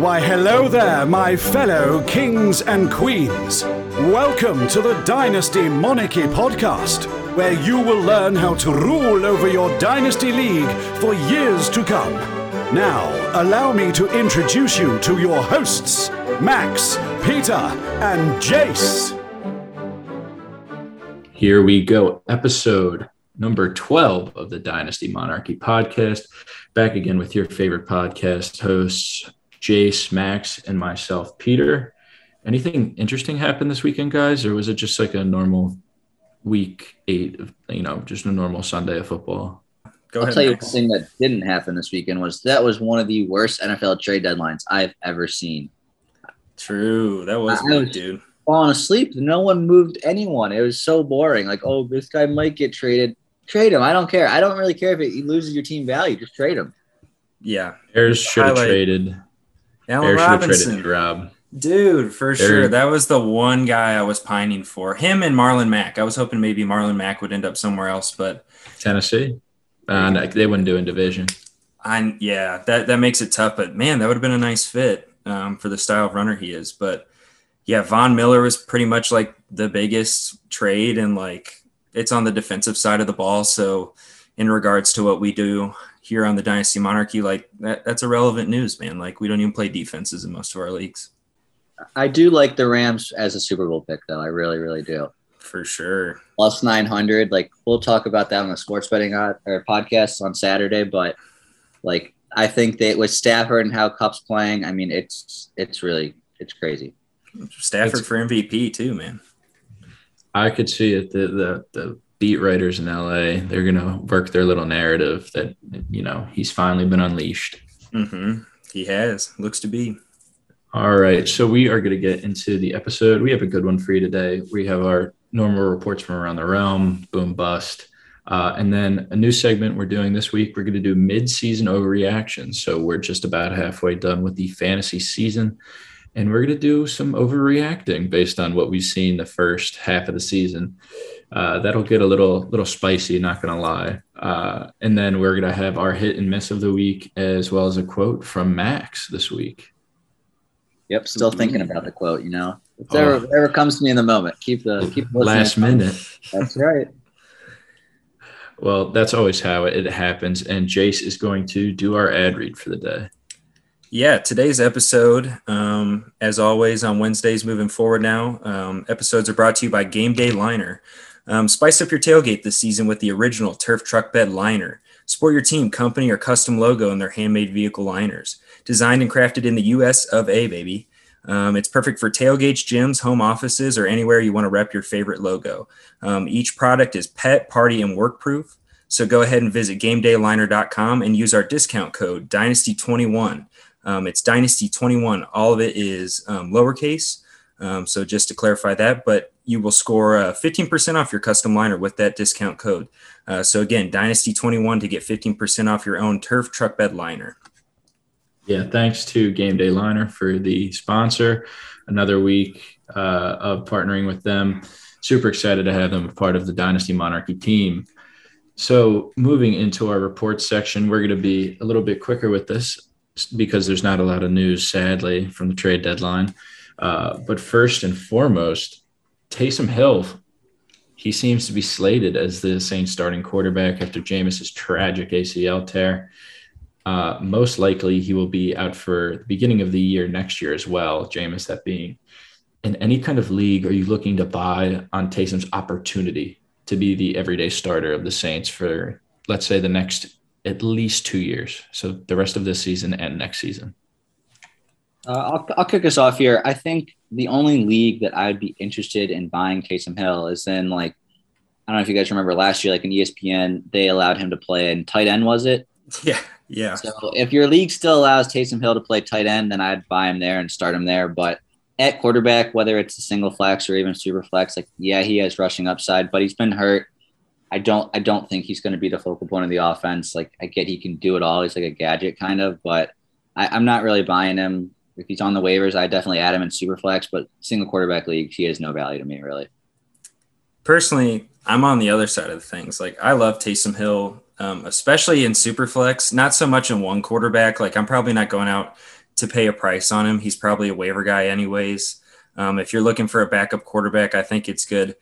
Why, hello there, my fellow kings and queens. Welcome to the Dynasty Monarchy podcast, where you will learn how to rule over your Dynasty League for years to come. Now, allow me to introduce you to your hosts, Max, Peter, and Jace. Here we go, episode number 12 of the Dynasty Monarchy podcast. Back again with your favorite podcast hosts, Jace, Max, and myself, Peter. Anything interesting happened this weekend, guys, or was it just like a normal week eight, of, you know, just a normal Sunday of football? Go I'll tell you one thing that didn't happen this weekend was that was one of the worst NFL trade deadlines I've ever seen. True, that was, I was dude. Falling asleep, no one moved anyone. It was so boring. Like, oh, this guy might get traded. Trade him. I don't care. I don't really care if it loses your team value. Just trade him. Yeah, Bears should have traded Allen Robinson. Rob. Dude, for sure. That was the one guy I was pining for. Him and Marlon Mack. I was hoping maybe Marlon Mack would end up somewhere else, but Tennessee. Uh, they wouldn't do in division. I yeah, that that makes it tough. But man, that would have been a nice fit um, for the style of runner he is. But yeah, Von Miller was pretty much like the biggest trade, and like it's on the defensive side of the ball. So in regards to what we do here on the Dynasty Monarchy, like that, that's irrelevant news, man. Like we don't even play defenses in most of our leagues. I do like the Rams as a Super Bowl pick, though. I really, really do. For sure. Plus 900. Like we'll talk about that on the sports betting or podcast on Saturday, but like I think that with Stafford and how Kupp's playing, I mean, it's it's really it's crazy. Stafford it's, for MVP too, man. I could see it. The the the beat writers in LA, they're gonna work their little narrative that you know he's finally been unleashed. Mm-hmm. He has. Looks to be. All right, so we are going to get into the episode. We have a good one for you today. We have our normal reports from around the realm, boom bust, uh, and then a new segment we're doing this week. We're going to do mid-season overreactions. So we're just about halfway done with the fantasy season, and we're going to do some overreacting based on what we've seen the first half of the season uh, that'll get a little little spicy, not gonna lie. Uh, and then we're gonna have our hit and miss of the week, as well as a quote from Max this week. Yep, still thinking about the quote. You know, whatever, oh. whatever comes to me in the moment. Keep the keep the last minute. That's right. Well, that's always how it happens. And Jace is going to do our ad read for the day. Yeah, today's episode, um, as always, on Wednesdays moving forward now, um, episodes are brought to you by Game Day Liner. Um, spice up your tailgate this season with the original Turf Truck Bed liner. Sport your team, company, or custom logo in their handmade vehicle liners. Designed and crafted in the US of A, baby. Um, it's perfect for tailgates, gyms, home offices, or anywhere you want to rep your favorite logo. Um, each product is pet, party, and work proof. So go ahead and visit GameDayLiner.com and use our discount code Dynasty21. Um, it's Dynasty21. All of it is um, lowercase. Um, so just to clarify that, but you will score uh, 15% off your custom liner with that discount code. Uh, so again, Dynasty21 to get 15% off your own turf truck bed liner. Yeah, thanks to Game Day Liner for the sponsor. Another week uh, of partnering with them. Super excited to have them part of the Dynasty Monarchy team. So, moving into our reports section, we're going to be a little bit quicker with this because there's not a lot of news, sadly, from the trade deadline. Uh, but first and foremost, Taysom Hill, he seems to be slated as the Saints starting quarterback after Jameis's tragic ACL tear. Uh, most likely, he will be out for the beginning of the year next year as well. Jameis, that being in any kind of league, are you looking to buy on Taysom's opportunity to be the everyday starter of the Saints for, let's say, the next at least two years? So the rest of this season and next season. Uh, I'll, I'll kick us off here. I think the only league that I'd be interested in buying Taysom Hill is in like, I don't know if you guys remember last year, like in ESPN, they allowed him to play in tight end, was it? Yeah. Yeah. So if your league still allows Taysom Hill to play tight end, then I'd buy him there and start him there. But at quarterback, whether it's a single flex or even super flex, like yeah, he has rushing upside, but he's been hurt. I don't I don't think he's going to be the focal point of the offense. Like I get he can do it all. He's like a gadget kind of, but I, I'm not really buying him if he's on the waivers, I definitely add him in Superflex, but single quarterback league, he has no value to me really. Personally, I'm on the other side of things. Like I love Taysom Hill, um, especially in Superflex. Not so much in one quarterback. Like I'm probably not going out to pay a price on him. He's probably a waiver guy, anyways. Um, if you're looking for a backup quarterback, I think it's good.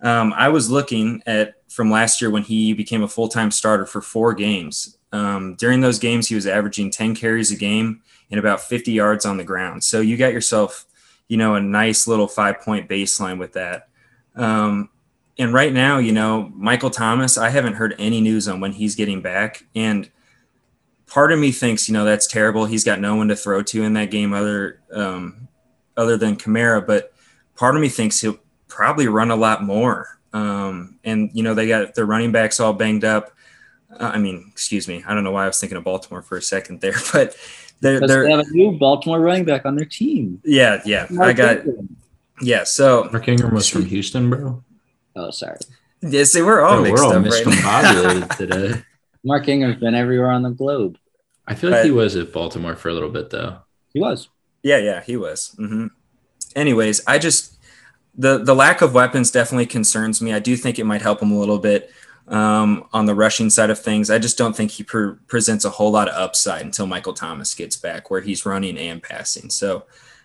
Um, I was looking at from last year when he became a full time starter for four games. Um, during those games, he was averaging 10 carries a game and about 50 yards on the ground. So you got yourself, you know, a nice little five point baseline with that. Um, and right now, you know, Michael Thomas, I haven't heard any news on when he's getting back. And part of me thinks, you know, that's terrible. He's got no one to throw to in that game other um, other than Kamara. But part of me thinks he'll probably run a lot more. Um, and you know, they got their running backs all banged up. Uh, I mean, excuse me. I don't know why I was thinking of Baltimore for a second there, but they're, they're they have a new Baltimore running back on their team. Yeah, yeah. Mark I got. Ingram. Yeah, so Mark Ingram was from Houston, bro. Oh, sorry. Yeah, see, we're all mixed we're all up right now. today. Mark Ingram's been everywhere on the globe. I feel like but, he was at Baltimore for a little bit, though. He was. Yeah, yeah, he was. Mm-hmm. Anyways, I just the the lack of weapons definitely concerns me. I do think it might help him a little bit um, on the rushing side of things. I just don't think he pre- presents a whole lot of upside until Michael Thomas gets back, where he's running and passing. So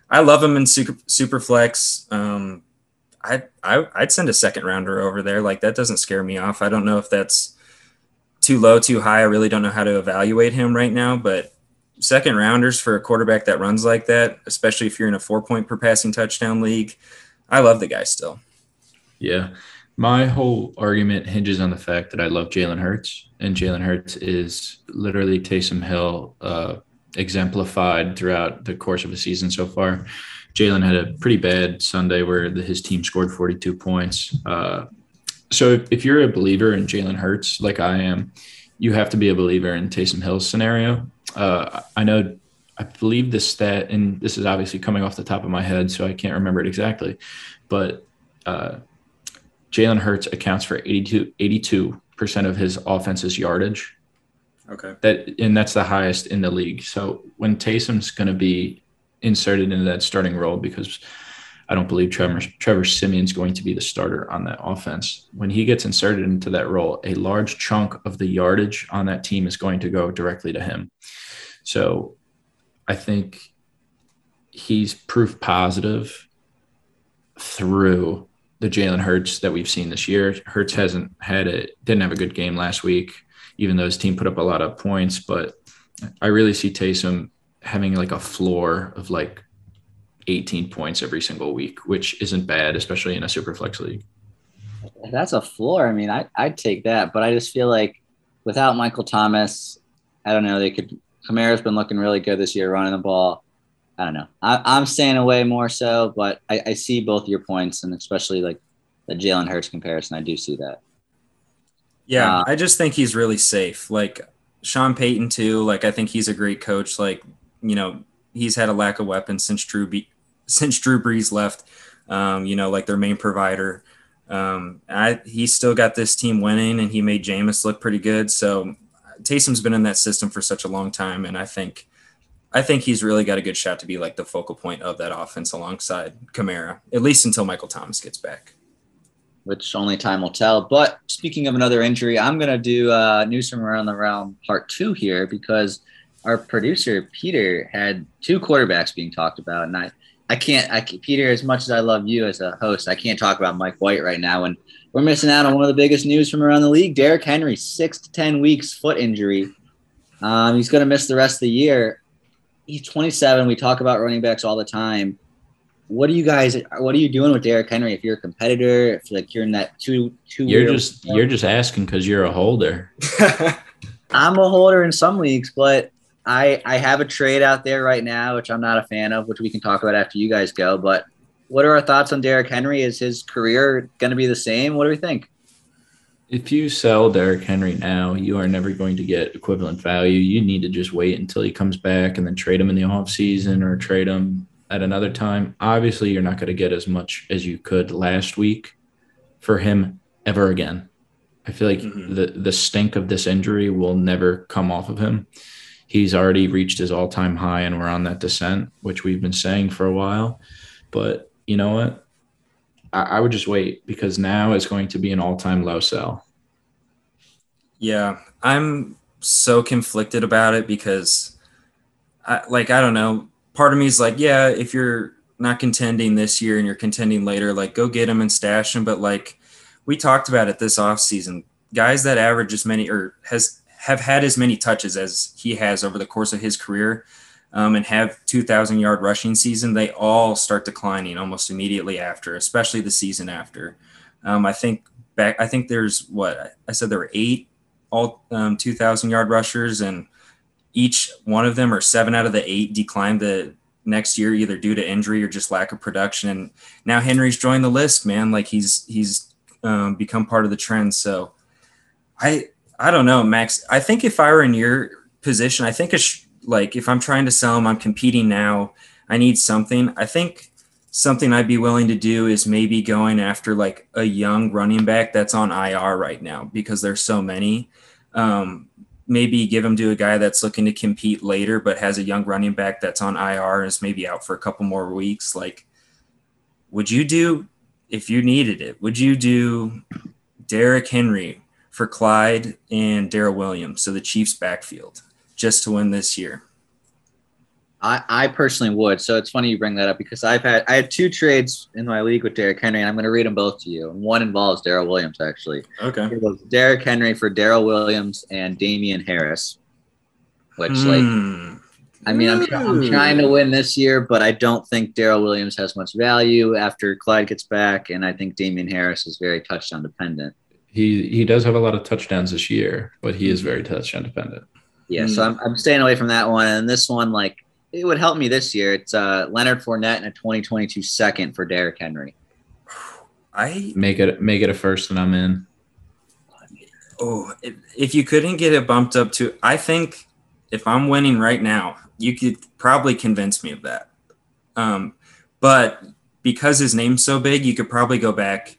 I love him in super, super flex. Um, I, I I'd send a second rounder over there. Like that doesn't scare me off. I don't know if that's too low, too high. I really don't know how to evaluate him right now, but second rounders for a quarterback that runs like that, especially if you're in a four point per passing touchdown league, I love the guy still. Yeah. My whole argument hinges on the fact that I love Jalen Hurts, and Jalen Hurts is literally Taysom Hill uh, exemplified throughout the course of the season so far. Jalen had a pretty bad Sunday where the, his team scored 42 points. Uh, so if, if, you're a believer in Jalen Hurts, like I am, you have to be a believer in Taysom Hill's scenario. Uh, I know, I believe this stat, and this is obviously coming off the top of my head, so I can't remember it exactly, but uh, Jalen Hurts accounts for 82 percent of his offense's yardage. Okay. That and that's the highest in the league. So when Taysom's going to be inserted into that starting role, because I don't believe Trevor Trevor Siemian's going to be the starter on that offense. When he gets inserted into that role, a large chunk of the yardage on that team is going to go directly to him. So I think he's proof positive through the Jalen Hurts that we've seen this year. Hurts hasn't had it, didn't have a good game last week, even though his team put up a lot of points. But I really see Taysom having like a floor of like 18 points every single week, which isn't bad, especially in a super flex league. That's a floor. I mean, I, I'd take that, but I just feel like without Michael Thomas, I don't know, they could. Kamara's been looking really good this year running the ball. I don't know. I, am staying away more so, but I, I, see both your points, and especially like the Jalen Hurts comparison. I do see that. Yeah, uh, I just think he's really safe. Like Sean Payton too. Like I think he's a great coach. Like you know, he's had a lack of weapons since Drew Be- since Drew Brees left. Um, you know, like their main provider. Um, I he's still got this team winning, and he made Jameis look pretty good. So Taysom's been in that system for such a long time, and I think I think he's really got a good shot to be like the focal point of that offense alongside Kamara, at least until Michael Thomas gets back. Which only time will tell. But speaking of another injury, I'm going to do uh, news from around the realm part two here because our producer Peter had two quarterbacks being talked about, and I, I can't, I Peter, as much as I love you as a host, I can't talk about Mike White right now, and we're missing out on one of the biggest news from around the league. Derrick Henry, six to ten weeks foot injury. Um, he's going to miss the rest of the year he's 27. We talk about running backs all the time. What are you guys? What are you doing with Derrick Henry? If you're a competitor, if like you're in that two two, you're just you're just asking because you're a holder. I'm a holder in some leagues, but I I have a trade out there right now, which I'm not a fan of, which we can talk about after you guys go. But what are our thoughts on Derrick Henry? Is his career going to be the same? What do we think? If you sell Derrick Henry now, you are never going to get equivalent value. You need to just wait until he comes back and then trade him in the offseason or trade him at another time. Obviously, you're not going to get as much as you could last week for him ever again. I feel like mm-hmm. the the stink of this injury will never come off of him. He's already reached his all-time high and we're on that descent, which we've been saying for a while. But you know what? I, I would just wait because now it's going to be an all time low sell. Yeah, I'm so conflicted about it because, I, like, I don't know. part of me is like, yeah, if you're not contending this year and you're contending later, like go get him and stash him. But like we talked about it this off season. guys that average as many or has have had as many touches as he has over the course of his career um, and have 2,000 yard rushing season, they all start declining almost immediately after, especially the season after. Um, I think back, I think there's what I said there were eight all um, 2,000 yard rushers, and each one of them or seven out of the eight declined the next year either due to injury or just lack of production. And now Henry's joined the list, man. Like he's he's um, become part of the trend. So I I don't know, Max. I think if I were in your position, I think it's like if I'm trying to sell him, I'm competing now. I need something. I think something I'd be willing to do is maybe going after like a young running back that's on IR right now because there's so many. Um, maybe give him to a guy that's looking to compete later, but has a young running back that's on IR and is maybe out for a couple more weeks. Like, would you do if you needed it? Would you do Derrick Henry for Clyde and Darrel Williams, so the Chiefs backfield, just to win this year? I, I personally would. So it's funny you bring that up because I've had I had two trades in my league with Derrick Henry, and I'm going to read them both to you. One involves Darrel Williams actually. Okay. It was Derrick Henry for Darrel Williams and Damien Harris, which like Hmm. I mean I'm, I'm trying to win this year, but I don't think Darrel Williams has much value after Clyde gets back, and I think Damien Harris is very touchdown dependent. He he does have a lot of touchdowns this year, but he is very touchdown dependent. Yeah, so I'm, I'm staying away from that one. And this one, like, it would help me this year. It's uh, Leonard Fournette and a 2022 second for Derrick Henry. I Make it make it a first, and I'm in. oh, if, if you couldn't get it bumped up to, I think if I'm winning right now, you could probably convince me of that. Um, but because his name's so big, you could probably go back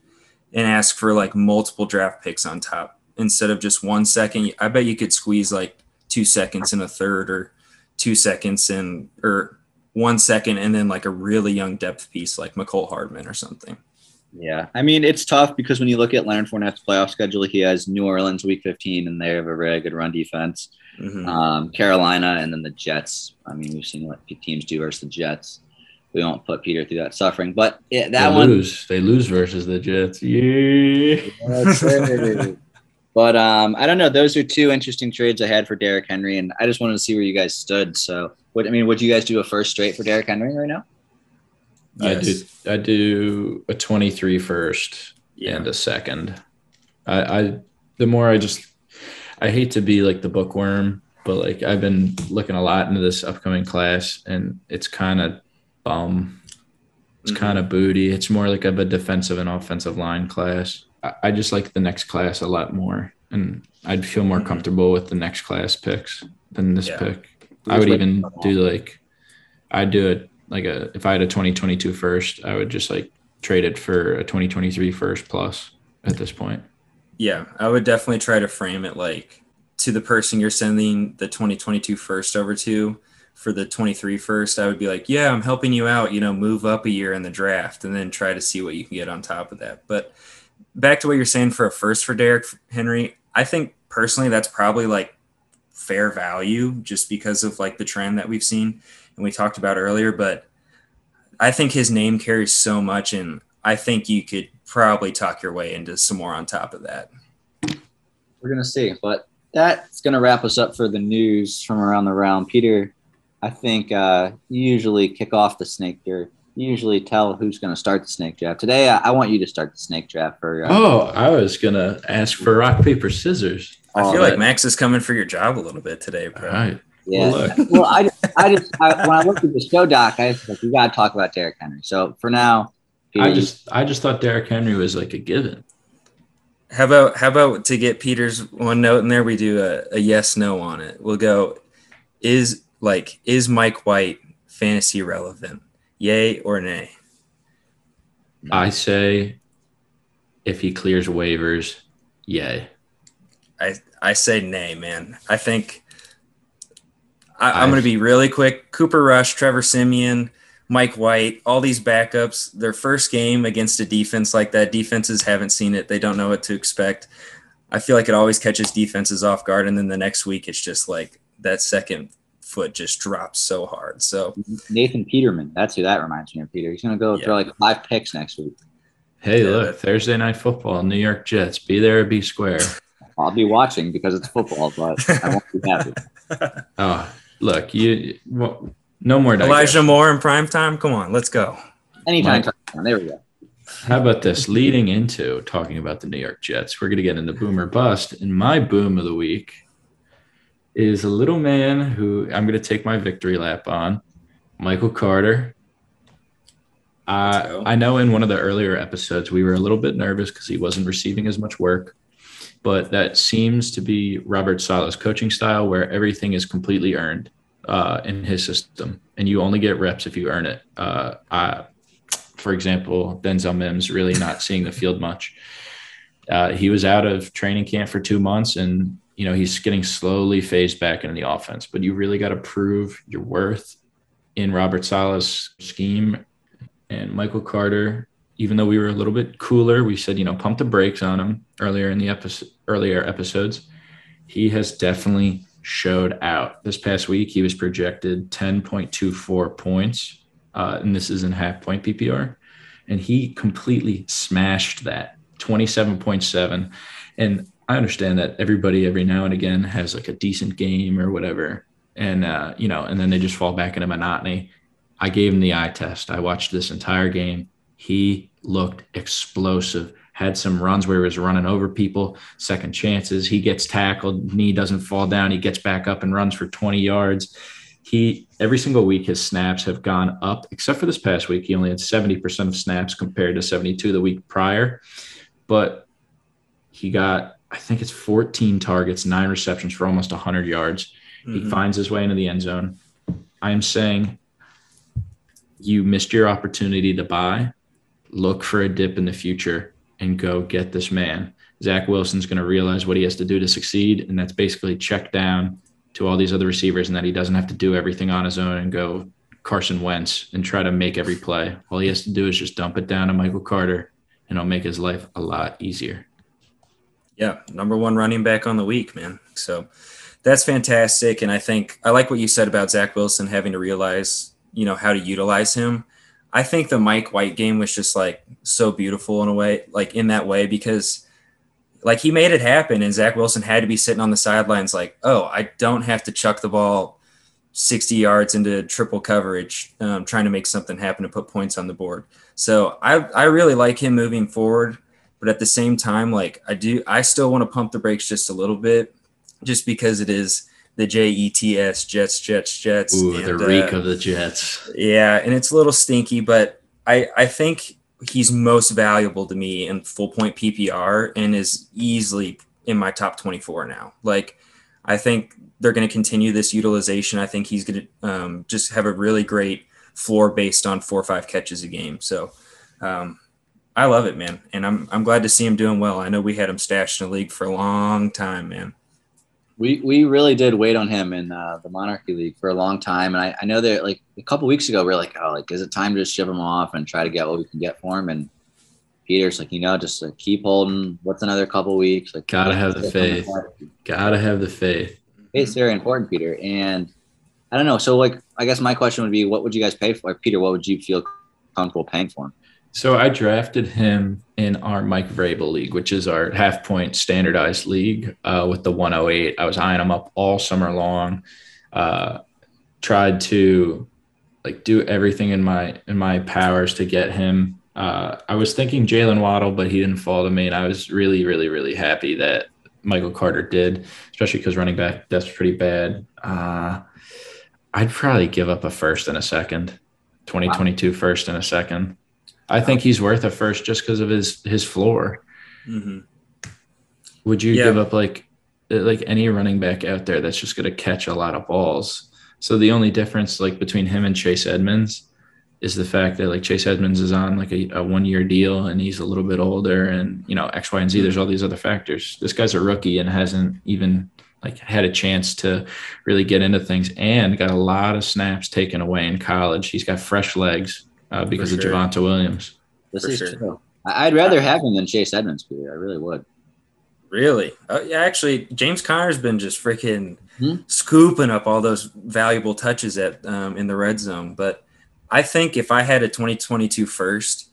and ask for like multiple draft picks on top instead of just one second. I bet you could squeeze like two seconds and a third or two seconds and or one second and then like a really young depth piece like Mecole Hardman or something. Yeah, I mean it's tough because when you look at Leonard Fournette's playoff schedule, he has New Orleans Week 15, and they have a very good run defense. Mhm. Um, Carolina, and then the Jets. I mean, we've seen what teams do versus the Jets. We won't put Peter through that suffering, but yeah, that they one. lose. They lose versus the Jets. Yeah. but um, I don't know. Those are two interesting trades I had for Derrick Henry, and I just wanted to see where you guys stood. So, what I mean, would you guys do a first straight for Derrick Henry right now? I do. I do a 23 first Yeah. and a second. I, I the more I just I hate to be like the bookworm, but like I've been looking a lot into this upcoming class, and it's kind of bum. It's Mhm. kind of booty. It's more like of a defensive and offensive line class. I, just like the next class a lot more, and I'd feel more Mhm. comfortable with the next class picks than this Yeah. pick. I would even do like I'd do it like a if I had a 2022 first, I would just like trade it for a 2023 first plus at this point. Yeah, I would definitely try to frame it like to the person you're sending the 2022 first over to for the 23 first. I would be like, yeah, I'm helping you out, you know, move up a year in the draft and then try to see what you can get on top of that. But back to what you're saying for a first for Derrick Henry, I think personally that's probably like fair value just because of like the trend that we've seen and we talked about earlier. But I think his name carries so much and I think you could probably talk your way into some more on top of that. We're gonna see, but that's gonna wrap us up for the news from around the round. Peter, I think uh, you usually kick off the snake draft. You usually tell who's gonna start the snake draft. Today, I, I want you to start the snake draft for. Uh, Oh, I was gonna ask for rock paper scissors. I feel that. like Max is coming for your job a little bit today, bro. right. Yeah. Well, well, I, I just I, when I looked at the show doc, I was like, we got to talk about Derrick Henry. So for now, Peter, I just I just thought Derrick Henry was like a given. How about how about to get Peter's one note in there, we do a, a yes no on it. We'll go is like is Mike White fantasy relevant? Yay or nay? I say if he clears waivers, yay. I I say nay, man. I think I, I'm going to be really quick. Cooper Rush, Trevor Siemian, Mike White, all these backups. Their first game against a defense like that, defenses haven't seen it. They don't know what to expect. I feel like it always catches defenses off guard, and then the next week it's just like that second foot just drops so hard. So Nathan Peterman, that's who that reminds me of. Peter, he's gonna go Yeah. throw like five picks next week. Hey, Yeah, look, Thursday night football, New York Jets. Be there or be square. I'll be watching because it's football, but I won't be happy. Oh, look, you well, no more Elijah. Moore in prime time. Come on, let's go. Anytime, Mike. there we go. How about this? Leading into talking about the New York Jets, we're going to get into boom or bust. And my boom of the week is a little man who I'm going to take my victory lap on, Michael Carter. Uh. I know in one of the earlier episodes we were a little bit nervous because he wasn't receiving as much work, but that seems to be Robert Saleh's coaching style, where everything is completely earned uh, in his system, and you only get reps if you earn it. Uh, I, for example, Denzel Mims really not seeing the field much. Uh, he was out of training camp for two months, and you know he's getting slowly phased back into the offense. But you really got to prove your worth in Robert Saleh's scheme. And Michael Carter, even though we were a little bit cooler, we said you know pump the brakes on him earlier in the episode, earlier episodes. He has definitely showed out. This past week, he was projected 10.24 points uh, and this is in half point PPR, and he completely smashed that 27.7. And I understand that everybody every now and again has like a decent game or whatever, and uh, you know, and then they just fall back into monotony. I gave him the eye test. I watched this entire game. He looked explosive. Had some runs where he was running over people, second chances. He gets tackled, knee doesn't fall down. He gets back up and runs for 20 yards he every single week his snaps have gone up except for this past week he only had 70% of snaps compared to 72 the week prior but he got i think it's 14 targets nine receptions for almost 100 yards he Mhm. finds his way into the end zone i am saying you missed your opportunity to buy look for a dip in the future and go get this man zach wilson's going to realize what he has to do to succeed and that's basically check down to all these other receivers and that he doesn't have to do everything on his own and go Carson Wentz and try to make every play. All he has to do is just dump it down to Michael Carter and it'll make his life a lot easier. Yeah, number one running back on the week, man. So that's fantastic. And I think I like what you said about Zach Wilson having to realize, you know, how to utilize him. I think the Mike White game was just like so beautiful in a way, like in that way, because like he made it happen and Zach Wilson had to be sitting on the sidelines like, oh, I don't have to chuck the ball 60 yards into triple coverage, um, trying to make something happen to put points on the board. So I, I really like him moving forward but at the same time like i do i still want to pump the brakes just a little bit just because it is the jets jets jets jets Ooh, and, the reek uh, of the Jets. yeah and it's a little stinky but i i think he's most valuable to me in full point ppr and is easily in my top 24 now. Like i think they're going to continue this utilization. I think he's going to um, just have a really great floor based on four or five catches a game. So um, I love it, man, and I'm I'm glad to see him doing well. I know we had him stashed in the league for a long time, man. We we really did wait on him in uh, the Monarchy League for a long time, and I, I know that like a couple weeks ago we are like, oh, like is it time to just ship him off and try to get what we can get for him? And Peter's like, you know, just like, keep holding. What's another couple weeks? Like, Gotta have the faith. Gotta have the faith. It's very important, Peter. And I don't know. So like, I guess my question would be, what would you guys pay for? Like, Peter, what would you feel comfortable paying for him? So I drafted him in our Mike Vrabel league, which is our half point standardized league uh, with the 108. I was eyeing him up all summer long. Uh, tried to like do everything in my in my powers to get him. Uh, I was thinking Jaylen Waddle, but he didn't fall to me, and I was really, really, really happy that Michael Carter did, especially because running back that's pretty bad. Uh, I'd probably give up a first and a second, 2022 first and a second. I think he's worth a first just because of his his floor. hmm Would you Yeah. give up like like any running back out there that's just going to catch a lot of balls? So the only difference like between him and Chase Edmonds is the fact that like Chase Edmonds is on like a, a one year deal and he's a little bit older and you know X Y and Z. There's all these other factors. This guy's a rookie and hasn't even like had a chance to really get into things and got a lot of snaps taken away in college. He's got fresh legs uh, because For of sure. Javonte Williams. This For is sure. true. I- I'd rather have him than Chase Edmonds, Peter. I really would. Really? Uh, yeah, actually, James Conner's been just freaking Hmm? scooping up all those valuable touches at um, in the red zone. But I think if I had a 2022 first,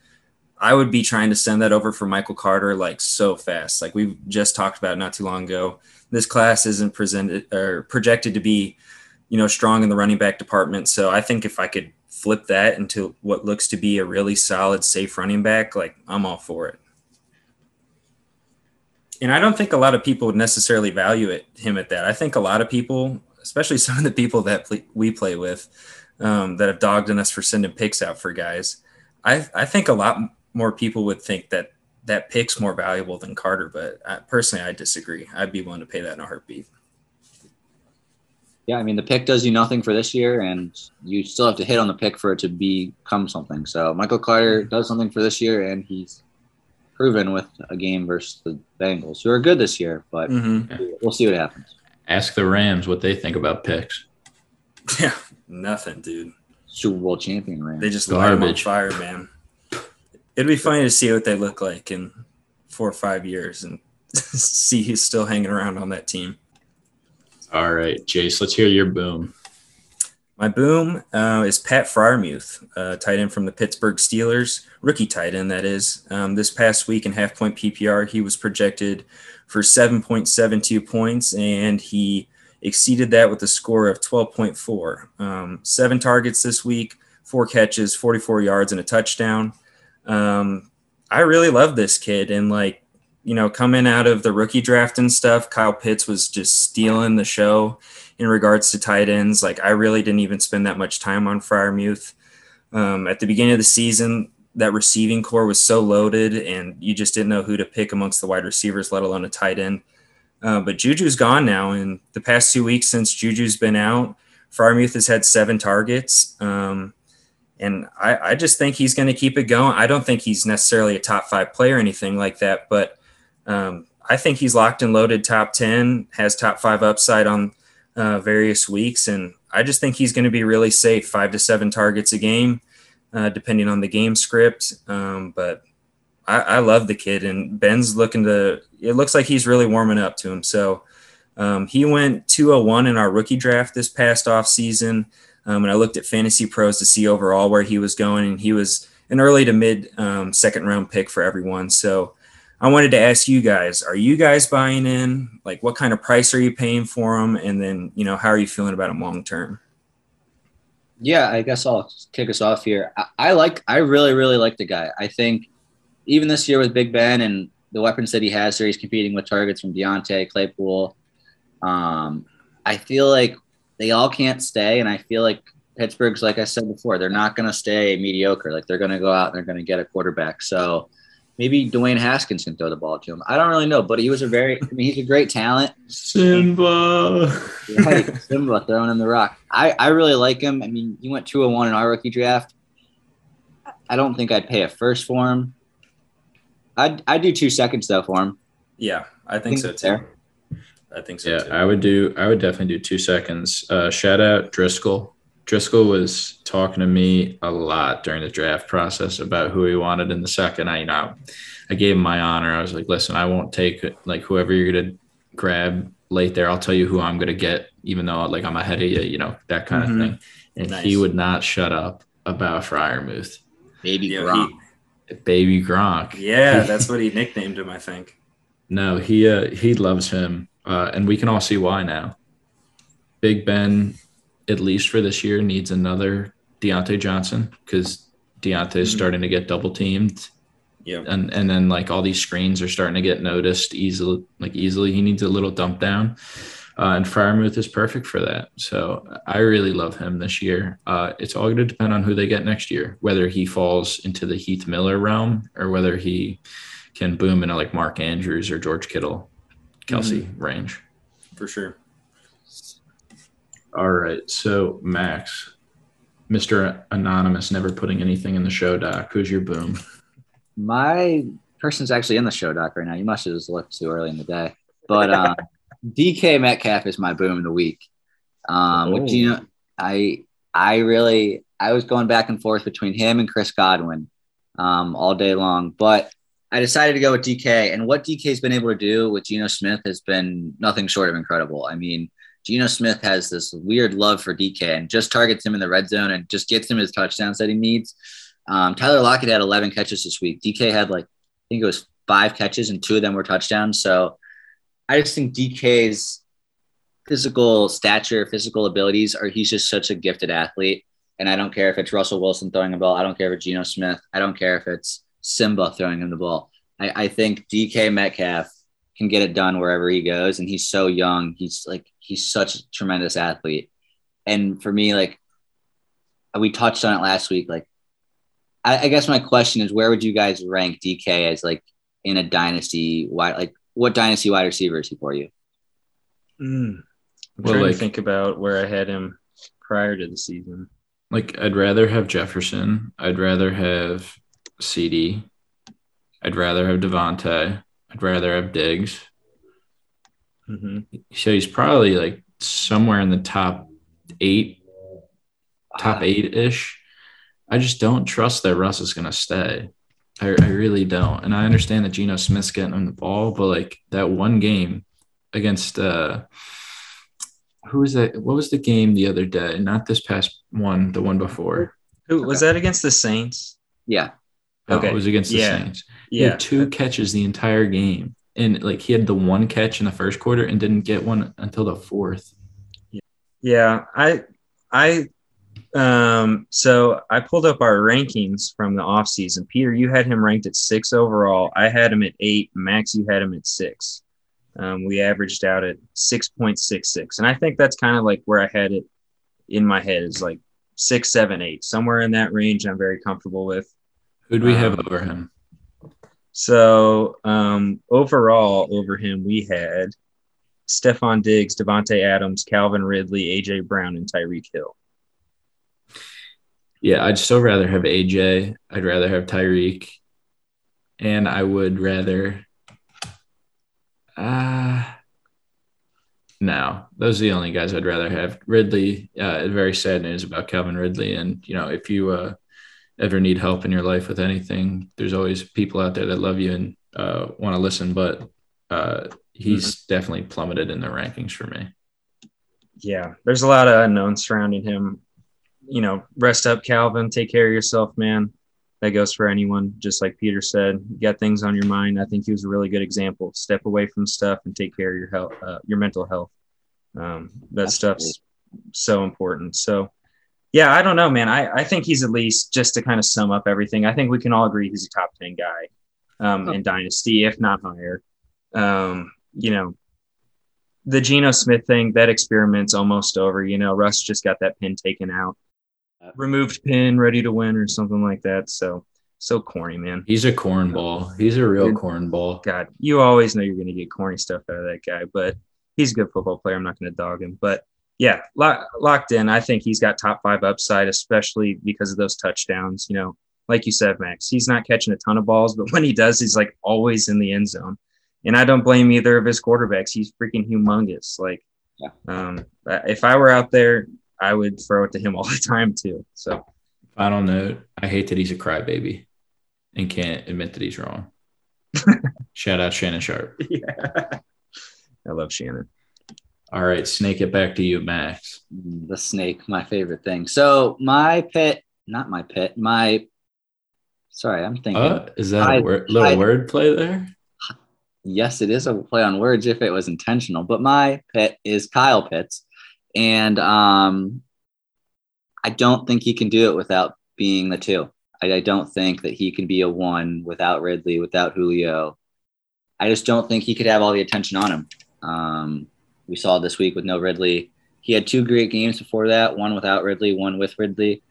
I would be trying to send that over for Michael Carter like so fast. Like we just talked about not too long ago. This class isn't presented or projected to be, you know, strong in the running back department. So I think if I could flip that into what looks to be a really solid, safe running back, like I'm all for it. And I don't think a lot of people would necessarily value it him at that. I think a lot of people, especially some of the people that we play with, um, that have dogged on us for sending picks out for guys. I I think a lot more people would think that that pick's more valuable than Carter, but I, personally, I disagree. I'd be willing to pay that in a heartbeat. Yeah, I mean the pick does you nothing for this year, and you still have to hit on the pick for it to become something. So Michael Carter does something for this year, and he's proven with a game versus the Bengals, who are good this year. But Mm-hmm. we'll see what happens. Ask the Rams what they think about picks. Yeah, nothing, dude. Super Bowl champion Rams. They just light 'em on Garbage. fire, man. It'd be funny to see what they look like in four or five years and see who's still hanging around on that team. All right, Jace, let's hear your boom. My boom uh, is Pat Freiermuth, uh, tight end from the Pittsburgh Steelers, rookie tight end, that is. Um, this past week in half point PPR, he was projected for 7.72 points, and he exceeded that with a score of 12.4. Um, seven targets this week, four catches, 44 yards, and a touchdown. Um, I really love this kid. And, like, you know, coming out of the rookie draft and stuff, Kyle Pitts was just stealing the show in regards to tight ends. Like I really didn't even spend that much time on Freiermuth. Um, at the beginning of the season, that receiving core was so loaded, and you just didn't know who to pick amongst the wide receivers, let alone a tight end. Uh, but Juju's gone now, and the past two weeks since Juju's been out, Freiermuth has had seven targets. Um, and I, I just think he's going to keep it going. I don't think he's necessarily a top five player or anything like that, but um, I think he's locked and loaded top 10, has top five upside on uh, various weeks. And I just think he's going to be really safe, five to seven targets a game, uh, depending on the game script. Um, but I, I love the kid, and Ben's looking to, it looks like he's really warming up to him. So um, he went 201 in our rookie draft this past off season. Um, and I looked at Fantasy Pros to see overall where he was going, and he was an early to mid um, second round pick for everyone. So I wanted to ask you guys: Are you guys buying in? Like, what kind of price are you paying for them? And then, you know, how are you feeling about them long term? Yeah, I guess I'll kick us off here. I, I like, I really, really like the guy. I think even this year with Big Ben and the weapons that he has, there he's competing with targets from Diontae Claypool. Um, I feel like they all can't stay, and I feel like Pittsburgh's, like I said before, they're not going to stay mediocre. Like they're going to go out and they're going to get a quarterback. So maybe Dwayne Haskins can throw the ball to him. I don't really know, but he was a very, I mean, he's a great talent. Simba. Right, Simba throwing him the rock. I, I really like him. I mean, he went 201 in our rookie draft. I don't think I'd pay a first for him. I'd, I'd do two seconds though for him. Yeah, I think so it's too. fair. I think so Yeah, too. I would do. I would definitely do two seconds. Uh, shout out Driscoll. Driscoll was talking to me a lot during the draft process about who he wanted in the second. I, you know, I gave him my honor. I was like, listen, I won't take like whoever you're gonna grab late there. I'll tell you who I'm gonna get, even though like I'm ahead of you. You know that kind Mhm. of thing. And Nice. he would not shut up about Freiermuth, Baby Yeah, Gronk. baby Gronk. Yeah, that's what he nicknamed him, I think. No, he uh, he loves him, uh, and we can all see why now. Big Ben, at least for this year, needs another Diontae Johnson because Diontae is Mhm. starting to get double teamed, Yeah. and and then like all these screens are starting to get noticed easily. Like easily, he needs a little dump down, uh, and Freiermuth is perfect for that. So I really love him this year. Uh, it's all going to depend on who they get next year, whether he falls into the Heath Miller realm or whether he can boom into like Mark Andrews or George Kittle, Kelce range. For sure. All right. So Max, Mr. Anonymous, never putting anything in the show doc. Who's your boom? My person's actually in the show doc right now. You must have just looked too early in the day. But uh, DK Metcalf is my boom of the week. Um, which, you know, I I really I was going back and forth between him and Chris Godwin um, all day long, but I decided to go with DK, and what DK's been able to do with Geno Smith has been nothing short of incredible. I mean, Geno Smith has this weird love for DK and just targets him in the red zone and just gets him his touchdowns that he needs. Um, Tyler Lockett had 11 catches this week. DK had like, I think it was five catches and two of them were touchdowns. So I just think DK's physical stature, physical abilities are, he's just such a gifted athlete. And I don't care if it's Russell Wilson throwing a ball. I don't care if it's Geno Smith. I don't care if it's Simba throwing him the ball. I, I think DK Metcalf can get it done wherever he goes. And he's so young. He's like, he's such a tremendous athlete. And for me, like, we touched on it last week. Like, I, I guess my question is, where would you guys rank DK as like in a dynasty? Wide, like, what dynasty wide receiver is he for you? Mm. I'm Well, trying like- to think about where I had him prior to the season. Like I'd rather have Jefferson. I'd rather have CD. I'd rather have Davante. I'd rather have Diggs. hmm So he's probably like somewhere in the top eight, top Uh, eight ish. I just don't trust that Russ is gonna stay. I, I really don't. And I understand that Geno Smith's getting him the ball, but like that one game against uh who was that? What was the game the other day? Not this past one, the one before. Who was that against the Saints? Yeah. No, Okay. it was against the Yeah. Saints. He Yeah, had two catches the entire game. And like he had the one catch in the first quarter and didn't get one until the fourth. Yeah, I I um so I pulled up our rankings from the offseason. Peter, you had him ranked at six overall. I had him at eight. Max, you had him at six. Um, we averaged out at six point six six. And I think that's kind of like where I had it in my head is like six, seven, eight. Somewhere in that range I'm very comfortable with. Who'd we have Um, over him? So um, overall, over him, we had Stefon Diggs, Davante Adams, Calvin Ridley, AJ Brown, and Tyreek Hill. Yeah, I'd still rather have AJ. I'd rather have Tyreek. And I would rather uh no, those are the only guys I'd rather have. Ridley, uh, very sad news about Calvin Ridley. And, you know, if you uh, ever need help in your life with anything, there's always people out there that love you and uh, want to listen. But uh, he's definitely plummeted in the rankings for me. Yeah, there's a lot of unknowns surrounding him. You know, rest up, Calvin. Take care of yourself, man. That goes for anyone. Just like Peter said, you got things on your mind. I think he was a really good example. Step away from stuff and take care of your health, uh, your mental health. Um, that stuff's so important. So, yeah, I don't know, man. I, I think he's at least just to kind of sum up everything. I think we can all agree he's a top ten guy um, in Dynasty, if not higher. Um, you know, the Geno Smith thing, that experiment's almost over. You know, Russ just got that pin taken out, removed pin, ready to win, or something like that. So, so corny, man. He's a cornball. He's a real cornball. God, you always know you're going to get corny stuff out of that guy, but he's a good football player. I'm not going to dog him, but yeah, lock, locked in. I think he's got top five upside, especially because of those touchdowns. You know, like you said, Max, he's not catching a ton of balls, but when he does, he's like always in the end zone. And I don't blame either of his quarterbacks. He's freaking humongous. Like, Yeah. um, if I were out there, I would throw it to him all the time too. So, Final note: I hate that he's a crybaby and can't admit that he's wrong. Shout out Shannon Sharpe. yeah, I love Shannon. All right, snake it back to you, Max. The snake, my favorite thing. So my pit, not my pit, my. Sorry, I'm thinking. Uh, is that I- a word, little I- word play there? yes, it is a play on words if it was intentional, but my pit is Kyle Pitts. And um, I don't think he can do it without being the two. I, I don't think that he can be a one without Ridley, without Julio. I just don't think he could have all the attention on him. Um, we saw this week with no Ridley. He had two great games before that, one without Ridley, one with Ridley.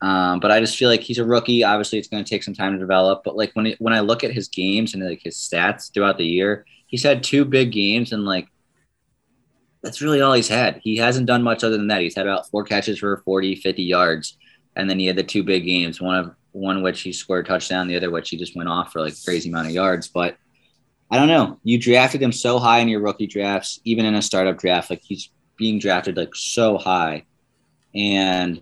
Um, but I just feel like he's a rookie. Obviously, it's going to take some time to develop. But like when it, when I look at his games and like his stats throughout the year, he's had two big games, and like that's really all he's had. He hasn't done much other than that. He's had about four catches for 40, 50 yards, and then he had the two big games. One of one which he scored a touchdown, the other which he just went off for like crazy amount of yards. But I don't know. You drafted him so high in your rookie drafts, even in a startup draft, like he's being drafted like so high, and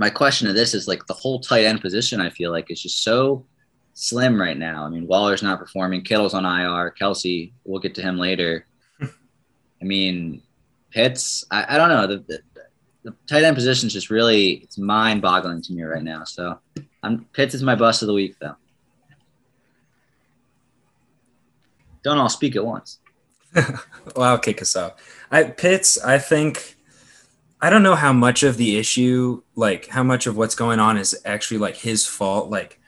my question to this is like the whole tight end position, I feel like is just so slim right now. I mean, Waller's not performing. Kittle's on IR. Kelce, we'll get to him later. I mean, Pitts, I, I don't know. The, the, the tight end position is just really it's mind boggling to me right now. So I'm Pitts is my bust of the week though. Don't all speak at once. well, I'll kick us off. I Pitts, I think I don't know how much of the issue, like how much of what's going on is actually like his fault. Like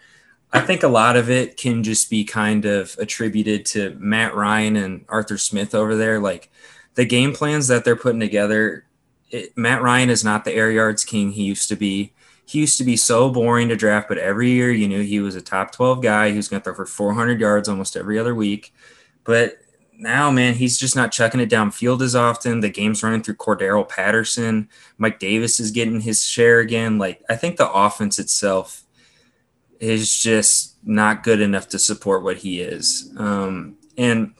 I think a lot of it can just be kind of attributed to Matt Ryan and Arthur Smith over there. Like the game plans that they're putting together, it, Matt Ryan is not the air yards king he used to be. He used to be so boring to draft, but every year you knew he was a top 12 guy who's going to throw for 400 yards almost every other week. But now, man, he's just not chucking it downfield as often. The game's running through Cordarrelle Patterson. Mike Davis is getting his share again. Like, I think the offense itself is just not good enough to support what he is. Um, and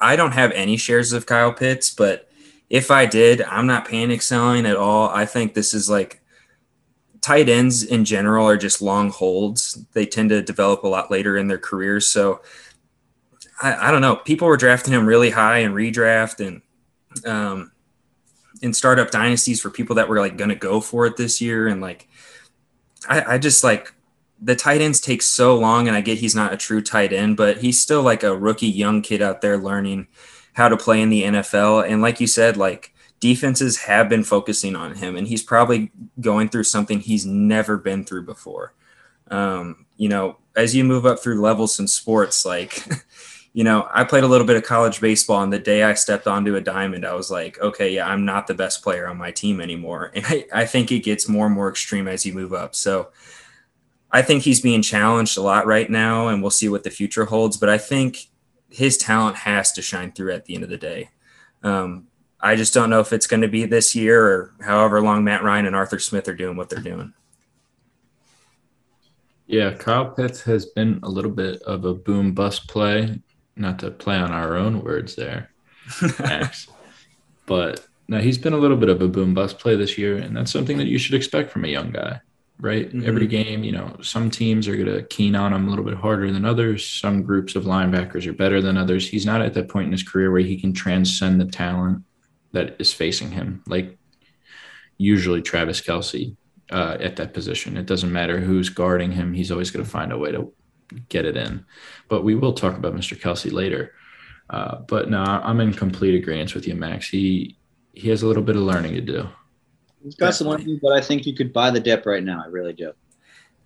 I don't have any shares of Kyle Pitts, but if I did, I'm not panic selling at all. I think this is like tight ends in general are just long holds. They tend to develop a lot later in their careers. So, I, I don't know. People were drafting him really high in redraft and um, in startup dynasties for people that were like going to go for it this year. And like, I, I just like the tight ends take so long, and I get he's not a true tight end, but he's still like a rookie young kid out there learning how to play in the NFL. And like you said, like defenses have been focusing on him, and he's probably going through something he's never been through before. Um, you know, as you move up through levels in sports, like you know, I played a little bit of college baseball, and the day I stepped onto a diamond, I was like, okay, yeah, I'm not the best player on my team anymore. And I, I think it gets more and more extreme as you move up. So I think he's being challenged a lot right now, and we'll see what the future holds. But I think his talent has to shine through at the end of the day. Um, I just don't know if it's going to be this year or however long Matt Ryan and Arthur Smith are doing what they're doing. Yeah, Kyle Pitts has been a little bit of a boom bust play not to play on our own words there, Max. but now he's been a little bit of a boom bust play this year, and that's something that you should expect from a young guy, right? Mm-hmm. Every game, you know, some teams are going to keen on him a little bit harder than others. Some groups of linebackers are better than others. He's not at that point in his career where he can transcend the talent that is facing him, like usually Travis Kelce uh, at that position. It doesn't matter who's guarding him; he's always going to find a way to get it in. But we will talk about Mr. Kelce later. Uh, but no, I'm in complete agreement with you, Max. He he has a little bit of learning to do. He's got some learning, but I think you could buy the dip right now. I really do.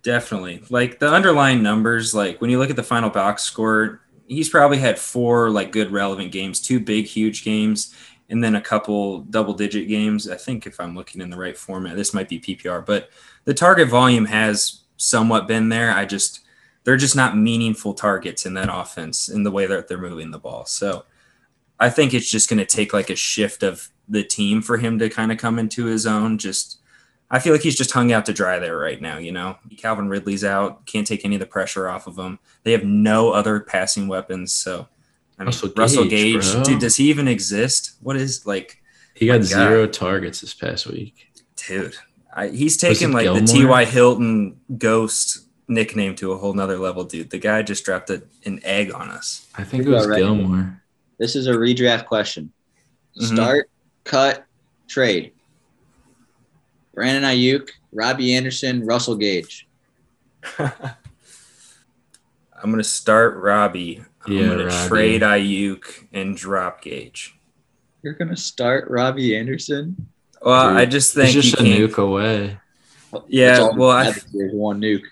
Definitely. Like the underlying numbers, like when you look at the final box score, he's probably had four like good relevant games, two big huge games, and then a couple double digit games. I think if I'm looking in the right format, this might be PPR, but the target volume has somewhat been there. I just they're just not meaningful targets in that offense in the way that they're moving the ball. So I think it's just going to take like a shift of the team for him to kind of come into his own. Just I feel like he's just hung out to dry there right now. You know, Calvin Ridley's out, can't take any of the pressure off of him. They have no other passing weapons. So I mean, Russell Gage, Russell Gage dude, does he even exist? What is like? He got zero targets this past week, dude. I, he's taken like Gilmore? the T.Y. Hilton ghost nickname to a whole nother level, dude. The guy just dropped a, an egg on us. I think it was right. Gilmore. This is a redraft question. Mm-hmm. Start, cut, trade. Brandon Aiyuk, Robbie Anderson, Russell Gage. I'm gonna start Robbie. I'm yeah, gonna Robbie. trade Aiyuk and drop Gage. You're gonna start Robbie Anderson? Well, Dude, I just think it's just a nuke away. Yeah, well, I, there's one nuke.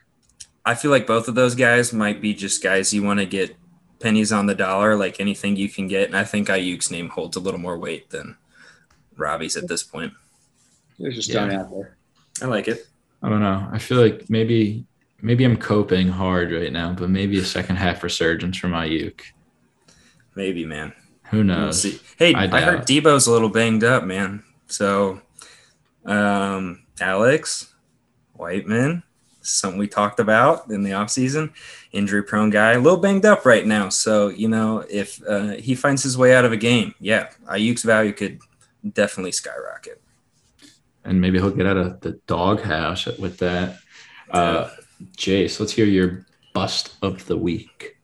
I feel like both of those guys might be just guys you want to get pennies on the dollar, like anything you can get. And I think Aiyuk's name holds a little more weight than Robbie's at this point. They're just yeah. out there. I like it. I don't know. I feel like maybe maybe I'm coping hard right now, but maybe a second half resurgence from Aiyuk. Maybe, man. Who knows? We'll hey, I, I, heard Deebo's a little banged up, man. So, um, Alex Whiteman, something we talked about in the offseason. Injury prone guy, a little banged up right now. So, you know, if uh, he finds his way out of a game, yeah, Aiyuk's value could definitely skyrocket. And maybe he'll get out of the doghouse with that. Uh, Jace, let's hear your bust of the week.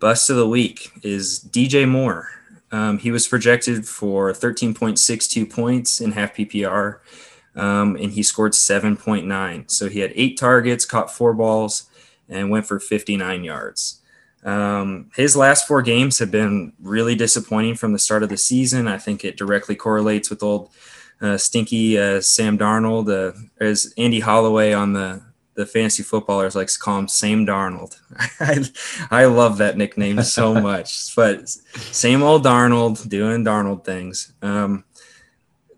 Bust of the week is DJ Moore. Um, he was projected for 13.62 points in half PPR, um, and he scored 7.9. So he had eight targets, caught four balls, and went for 59 yards. Um, his last four games have been really disappointing from the start of the season. I think it directly correlates with old uh, stinky uh, Sam Darnold, uh, as Andy Holloway on the the fantasy footballers likes to call him Same Darnold. I, I love that nickname so much. But same old Darnold doing Darnold things. Um,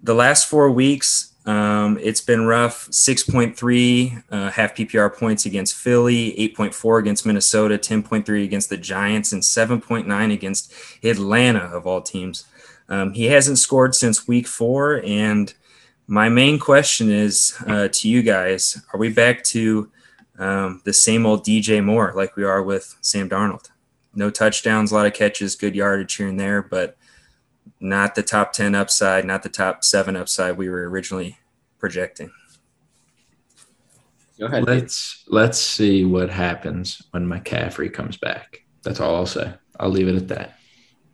the last four weeks, um, it's been rough. 6.3 uh, half PPR points against Philly, 8.4 against Minnesota, 10.3 against the Giants, and 7.9 against Atlanta, of all teams. Um, he hasn't scored since week four. And my main question is uh, to you guys Are we back to um, the same old DJ Moore like we are with Sam Darnold? No touchdowns, a lot of catches, good yardage here and there, but not the top 10 upside, not the top seven upside we were originally projecting. Go ahead. Let's let's see what happens when McCaffrey comes back. That's all I'll say. I'll leave it at that.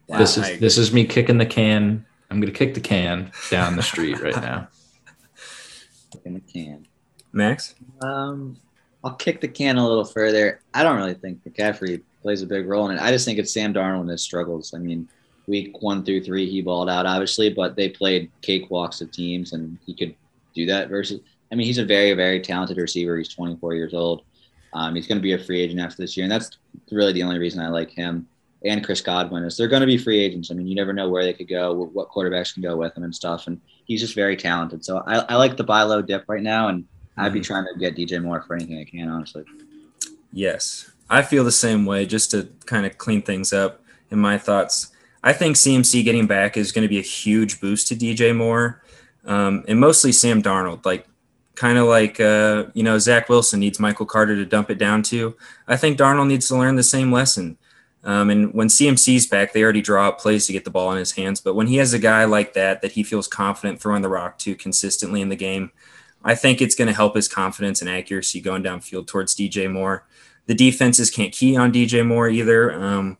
Wow, this is this is me kicking the can. I'm gonna kick the can down the street right now. Kicking the can. Max? Um, I'll kick the can a little further. I don't really think McCaffrey plays a big role in it. I just think it's Sam Darnold and his struggles. I mean, week one through three, he balled out, obviously, but they played cakewalks of teams, and he could do that versus. I mean, he's a very, very talented receiver. He's 24 years old. Um, he's going to be a free agent after this year, and that's really the only reason I like him and Chris Godwin is they're going to be free agents. I mean, you never know where they could go, what quarterbacks can go with them and stuff. And he's just very talented. So I, I like the buy low dip right now, and I'd be mm-hmm. trying to get DJ Moore for anything I can, honestly. Yes, I feel the same way. Just to kind of clean things up in my thoughts, I think CMC getting back is going to be a huge boost to DJ Moore, um, and mostly Sam Darnold. Like kind of like uh, you know Zach Wilson needs Michael Carter to dump it down to. I think Darnold needs to learn the same lesson. Um, and when CMC's back, they already draw up plays to get the ball in his hands. But when he has a guy like that that he feels confident throwing the rock to consistently in the game, I think it's going to help his confidence and accuracy going downfield towards DJ Moore. The defenses can't key on DJ Moore either, um,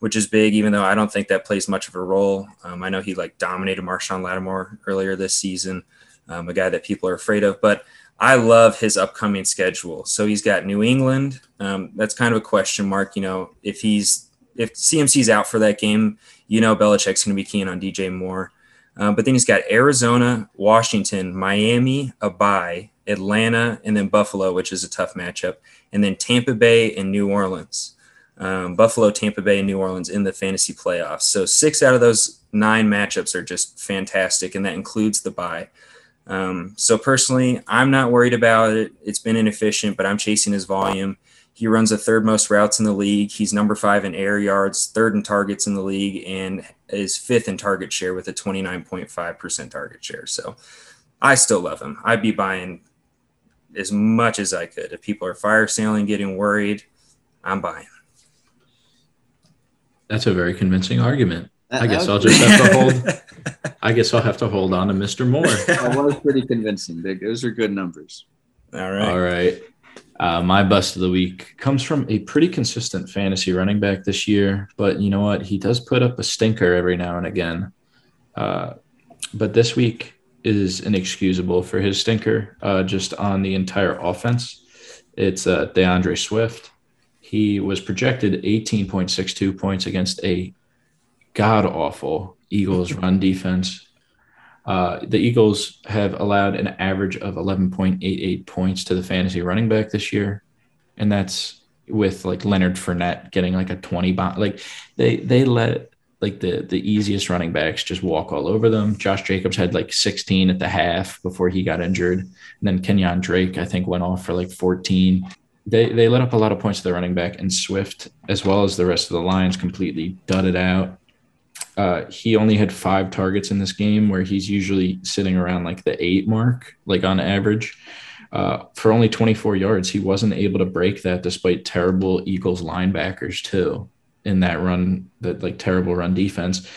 which is big. Even though I don't think that plays much of a role. Um, I know he like dominated Marshon Lattimore earlier this season, um, a guy that people are afraid of. But I love his upcoming schedule. So he's got New England. Um, that's kind of a question mark. You know, if he's if CMC's out for that game, you know Belichick's going to be keen on DJ Moore. Um, but then he's got Arizona, Washington, Miami, a bye, Atlanta, and then Buffalo, which is a tough matchup, and then Tampa Bay and New Orleans. Um, Buffalo, Tampa Bay, and New Orleans in the fantasy playoffs. So six out of those nine matchups are just fantastic, and that includes the bye. Um, so personally, I'm not worried about it. It's been inefficient, but I'm chasing his volume. He runs the third most routes in the league. He's number five in air yards, third in targets in the league, and is fifth in target share with a 29.5% target share. So I still love him. I'd be buying as much as I could. If people are fire sailing, getting worried, I'm buying. That's a very convincing argument. I guess I'll just have to hold. I guess I'll have to hold on to Mr. Moore. That was pretty convincing. Those are good numbers. All right. All right. Uh, my bust of the week comes from a pretty consistent fantasy running back this year, but you know what? He does put up a stinker every now and again. Uh, but this week is inexcusable for his stinker uh, just on the entire offense. It's uh, D'Andre Swift. He was projected 18.62 points against a god awful Eagles run defense uh, the Eagles have allowed an average of 11.88 points to the fantasy running back this year, and that's with like Leonard Fournette getting like a 20 bomb. Like they they let like the the easiest running backs just walk all over them. Josh Jacobs had like 16 at the half before he got injured, and then Kenyan Drake I think went off for like 14. They they let up a lot of points to the running back, and Swift as well as the rest of the lines completely dudded out. Uh, he only had five targets in this game, where he's usually sitting around like the eight mark, like on average. Uh, for only 24 yards, he wasn't able to break that despite terrible Eagles linebackers too in that run, that like terrible run defense.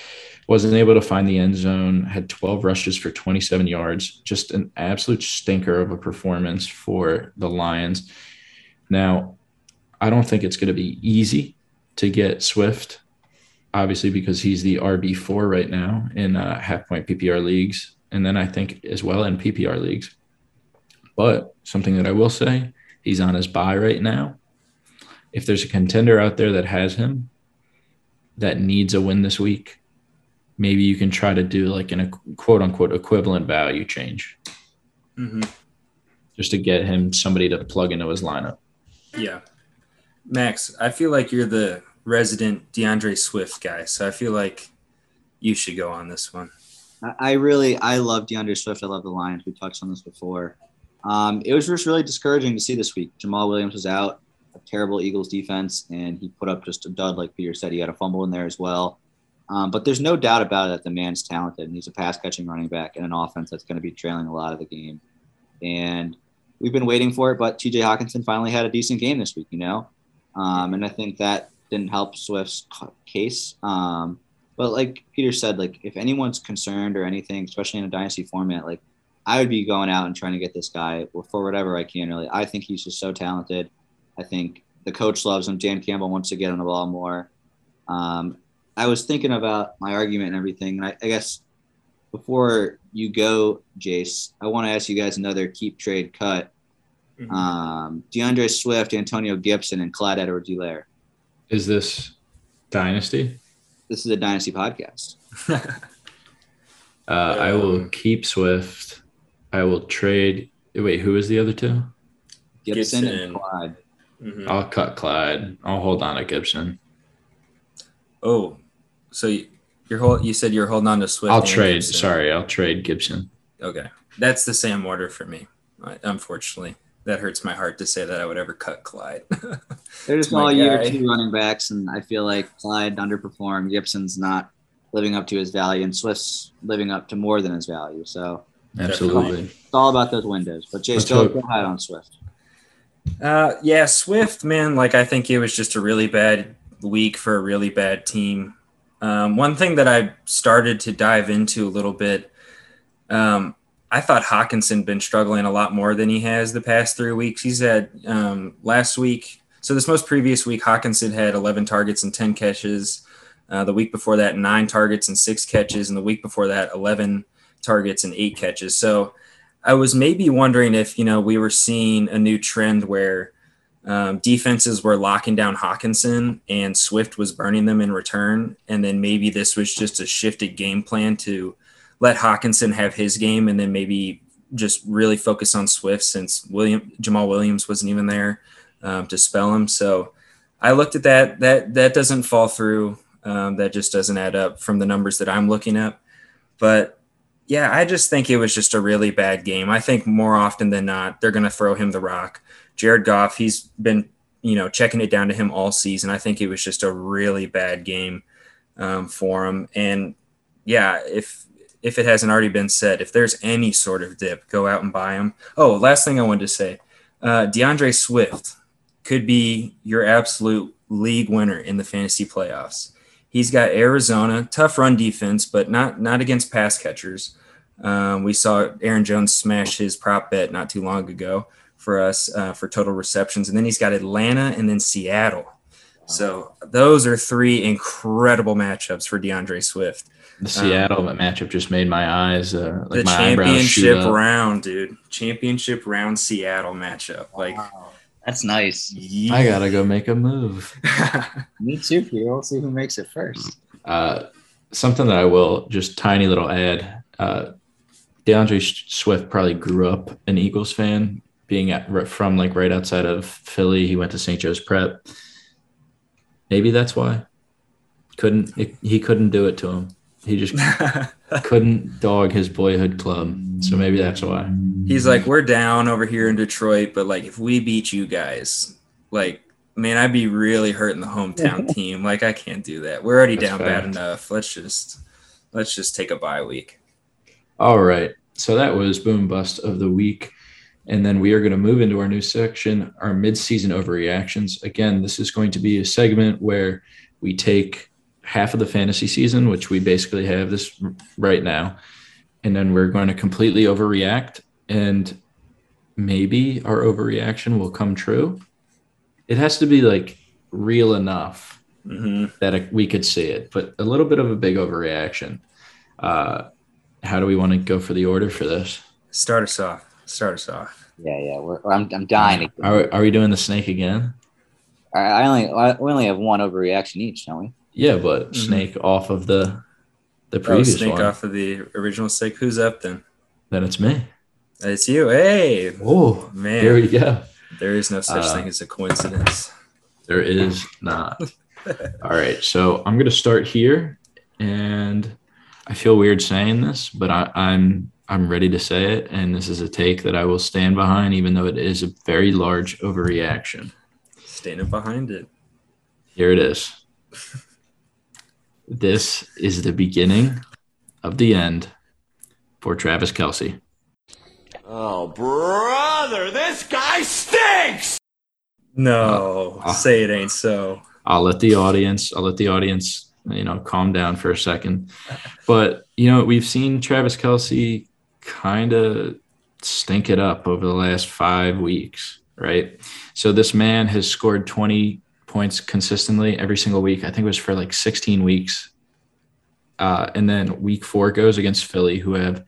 Wasn't able to find the end zone. Had 12 rushes for 27 yards. Just an absolute stinker of a performance for the Lions. Now, I don't think it's going to be easy to get Swift, obviously, because he's the RB4 right now in uh, half point PPR leagues. And then I think as well in PPR leagues. But something that I will say, he's on his buy right now. If there's a contender out there that has him that needs a win this week, maybe you can try to do like an a quote unquote equivalent value change. Mm-hmm. Just to get him somebody to plug into his lineup. Yeah. Max, I feel like you're the resident D'Andre Swift guy. So I feel like you should go on this one. I really, I love D'Andre Swift. I love the Lions. We touched on this before. Um, it was just really discouraging to see this week. Jamaal Williams was out, a terrible Eagles defense, and he put up just a dud, like Peter said. He had a fumble in there as well. Um, but there's no doubt about it that the man's talented, and he's a pass catching running back in an offense that's going to be trailing a lot of the game. And we've been waiting for it, but TJ Hockenson finally had a decent game this week, you know? Um, and I think that didn't help Swift's case. Um, but like Peter said, like if anyone's concerned or anything, especially in a dynasty format, like I would be going out and trying to get this guy for whatever I can. Really, I think he's just so talented. I think the coach loves him. Dan Campbell wants to get on the ball more. Um, I was thinking about my argument and everything, and I, I guess before you go, Jace, I want to ask you guys another keep trade cut. Mm-hmm. Um, D'Andre Swift, Antonio Gibson, and Clyde Edwards-Helaire. Is this Dynasty? This is a Dynasty podcast. uh, I will keep Swift. I will trade. Wait, who is the other two? Gibson, Gibson. and Clyde. Mm-hmm. I'll cut Clyde. I'll hold on to Gibson. Oh, so you're hold, you said you're holding on to Swift. I'll trade. Gibson. Sorry, I'll trade Gibson. Okay, that's the same order for me. Unfortunately, that hurts my heart to say that I would ever cut Clyde. They're just all year two running backs, and I feel like Clyde underperformed. Gibson's not living up to his value, and Swift's living up to more than his value. So absolutely, it's all about those windows. But Jay, still go ahead on Swift. Uh, yeah, Swift, man. Like I think it was just a really bad week for a really bad team. Um, one thing that I started to dive into a little bit, um, I thought Hockenson been struggling a lot more than he has the past three weeks. He's had um, last week, so this most previous week, Hockenson had 11 targets and 10 catches. Uh, the week before that, nine targets and six catches, and the week before that, 11 targets and eight catches. So I was maybe wondering if you know we were seeing a new trend where um, defenses were locking down Hockenson and Swift was burning them in return. And then maybe this was just a shifted game plan to let Hockenson have his game and then maybe just really focus on Swift since William Jamaal Williams wasn't even there um, to spell him. So I looked at that. That that doesn't fall through. Um, that just doesn't add up from the numbers that I'm looking at. But yeah, I just think it was just a really bad game. I think more often than not, they're going to throw him the rock. Jared Goff, he's been, you know, checking it down to him all season. I think it was just a really bad game um, for him. And yeah, if if it hasn't already been said, if there's any sort of dip, go out and buy him. Oh, last thing I wanted to say, uh, D'Andre Swift could be your absolute league winner in the fantasy playoffs. He's got Arizona, tough run defense, but not not against pass catchers. Um, we saw Aaron Jones smash his prop bet not too long ago for us uh, for total receptions. And then he's got Atlanta and then Seattle. So those are three incredible matchups for D'Andre Swift. The Seattle um, matchup just made my eyes uh, like the my championship round, dude. Championship round Seattle matchup. Like wow. that's nice. Yeah. I gotta go make a move. Me too, Peter. We'll see who makes it first. Uh, something that I will just tiny little add. Uh, D'Andre Swift probably grew up an Eagles fan being at, from like right outside of Philly. He went to St. Joe's Prep. Maybe that's why. Couldn't it, he couldn't do it to him. He just couldn't dog his boyhood club. So maybe that's why. He's like, we're down over here in Detroit, but like if we beat you guys, like man, I'd be really hurting the hometown team. Like I can't do that. We're already that's down fact. bad enough. Let's just let's just take a bye week. All right. So that was boom bust of the week. And then we are going to move into our new section, our mid-season overreactions. Again, this is going to be a segment where we take half of the fantasy season, which we basically have this right now, and then we're going to completely overreact. And maybe our overreaction will come true. it has to be like real enough hmm that we could see it, but a little bit of a big overreaction. Uh, how do we want to go for the order for this? Start us off. Start us off. Yeah, yeah. We're, I'm, I'm dying. To, Are, are we doing the snake again? I I only I, we only have one overreaction each, don't we? Yeah, but Mhm. snake off of the the Oh, previous snake one. off of the original snake. Who's up then? Then it's me. It's you. Hey, Oh, man. here we go. there is no such Uh, thing as a coincidence. There is not. All right, so I'm gonna start here, and I feel weird saying this, but I, I'm I'm ready to say it, and this is a take that I will stand behind, even though it is a very large overreaction. Standing behind it. Here it is. This is the beginning of the end for Travis Kelce. Oh, brother, this guy stinks! No, Uh, uh. say it ain't so. I'll let the audience, I'll let the audience, you know, calm down for a second. But, you know, we've seen Travis Kelce kind of stink it up over the last five weeks, right? So this man has scored 20 points consistently every single week. I think it was for like 16 weeks. Uh, and then week four goes against Philly, who have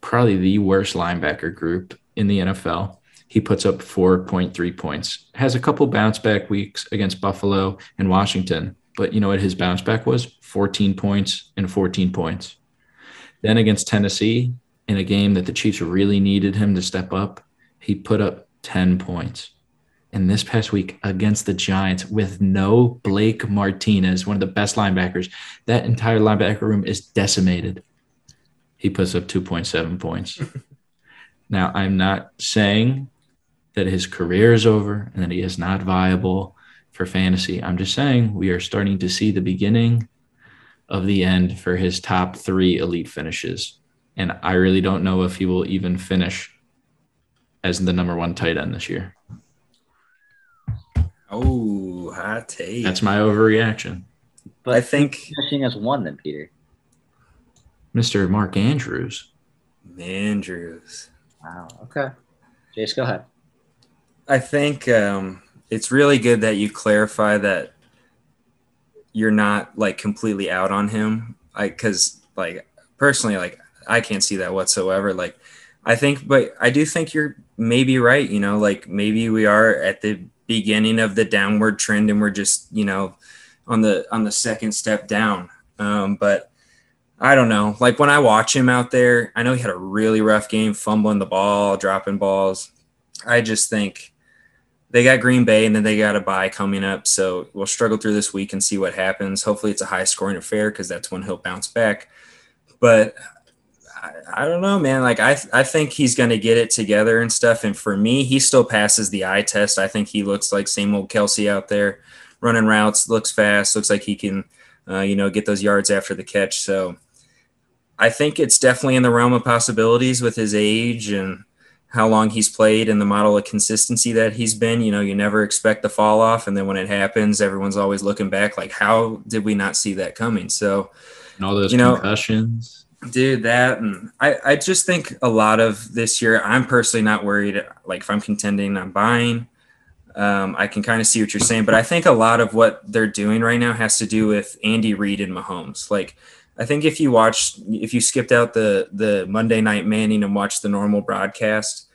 probably the worst linebacker group in the NFL. He puts up 4.3 points. Has a couple bounce back weeks against Buffalo and Washington, but you know what his bounce back was? 14 points and 14 points. Then against Tennessee, in a game that the Chiefs really needed him to step up, he put up 10 points. And this past week against the Giants with no Blake Martinez, one of the best linebackers, that entire linebacker room is decimated. He puts up 2.7 points. now, I'm not saying that his career is over and that he is not viable for fantasy. I'm just saying we are starting to see the beginning of the end for his top three elite finishes. And I really don't know if he will even finish as the number one tight end this year. Oh, hot take. That's my overreaction. But I think finishing as one, then Peter. Mr. Mark Andrews. Andrews. Wow. Okay. Jace, go ahead. I think um, it's really good that you clarify that you're not like completely out on him. I because like personally, like I can't see that whatsoever. Like I think, but I do think you're maybe right. You know, like maybe we are at the beginning of the downward trend, and we're just you know on the on the second step down. Um, but I don't know. Like when I watch him out there, I know he had a really rough game, fumbling the ball, dropping balls. I just think they got Green Bay and then they got a bye coming up. So we'll struggle through this week and see what happens. Hopefully it's a high scoring affair because that's when he'll bounce back. But I, I don't know, man. Like I, I think he's going to get it together and stuff. And for me, he still passes the eye test. I think he looks like same old Kelce out there running routes, looks fast, looks like he can, uh, you know, get those yards after the catch. So I think it's definitely in the realm of possibilities with his age and how long he's played and the model of consistency that he's been. You know, you never expect the fall off. And then when it happens, everyone's always looking back like, how did we not see that coming? So, And all those You know- concussions. Dude, that, and I, I just think a lot of this year, I'm personally not worried. Like, if I'm contending, I'm buying. Um, I can kind of see what you're saying, but I think a lot of what they're doing right now has to do with Andy Reid and Mahomes. Like, I think if you watched, if you skipped out the the Monday Night Manning and watched the normal broadcast,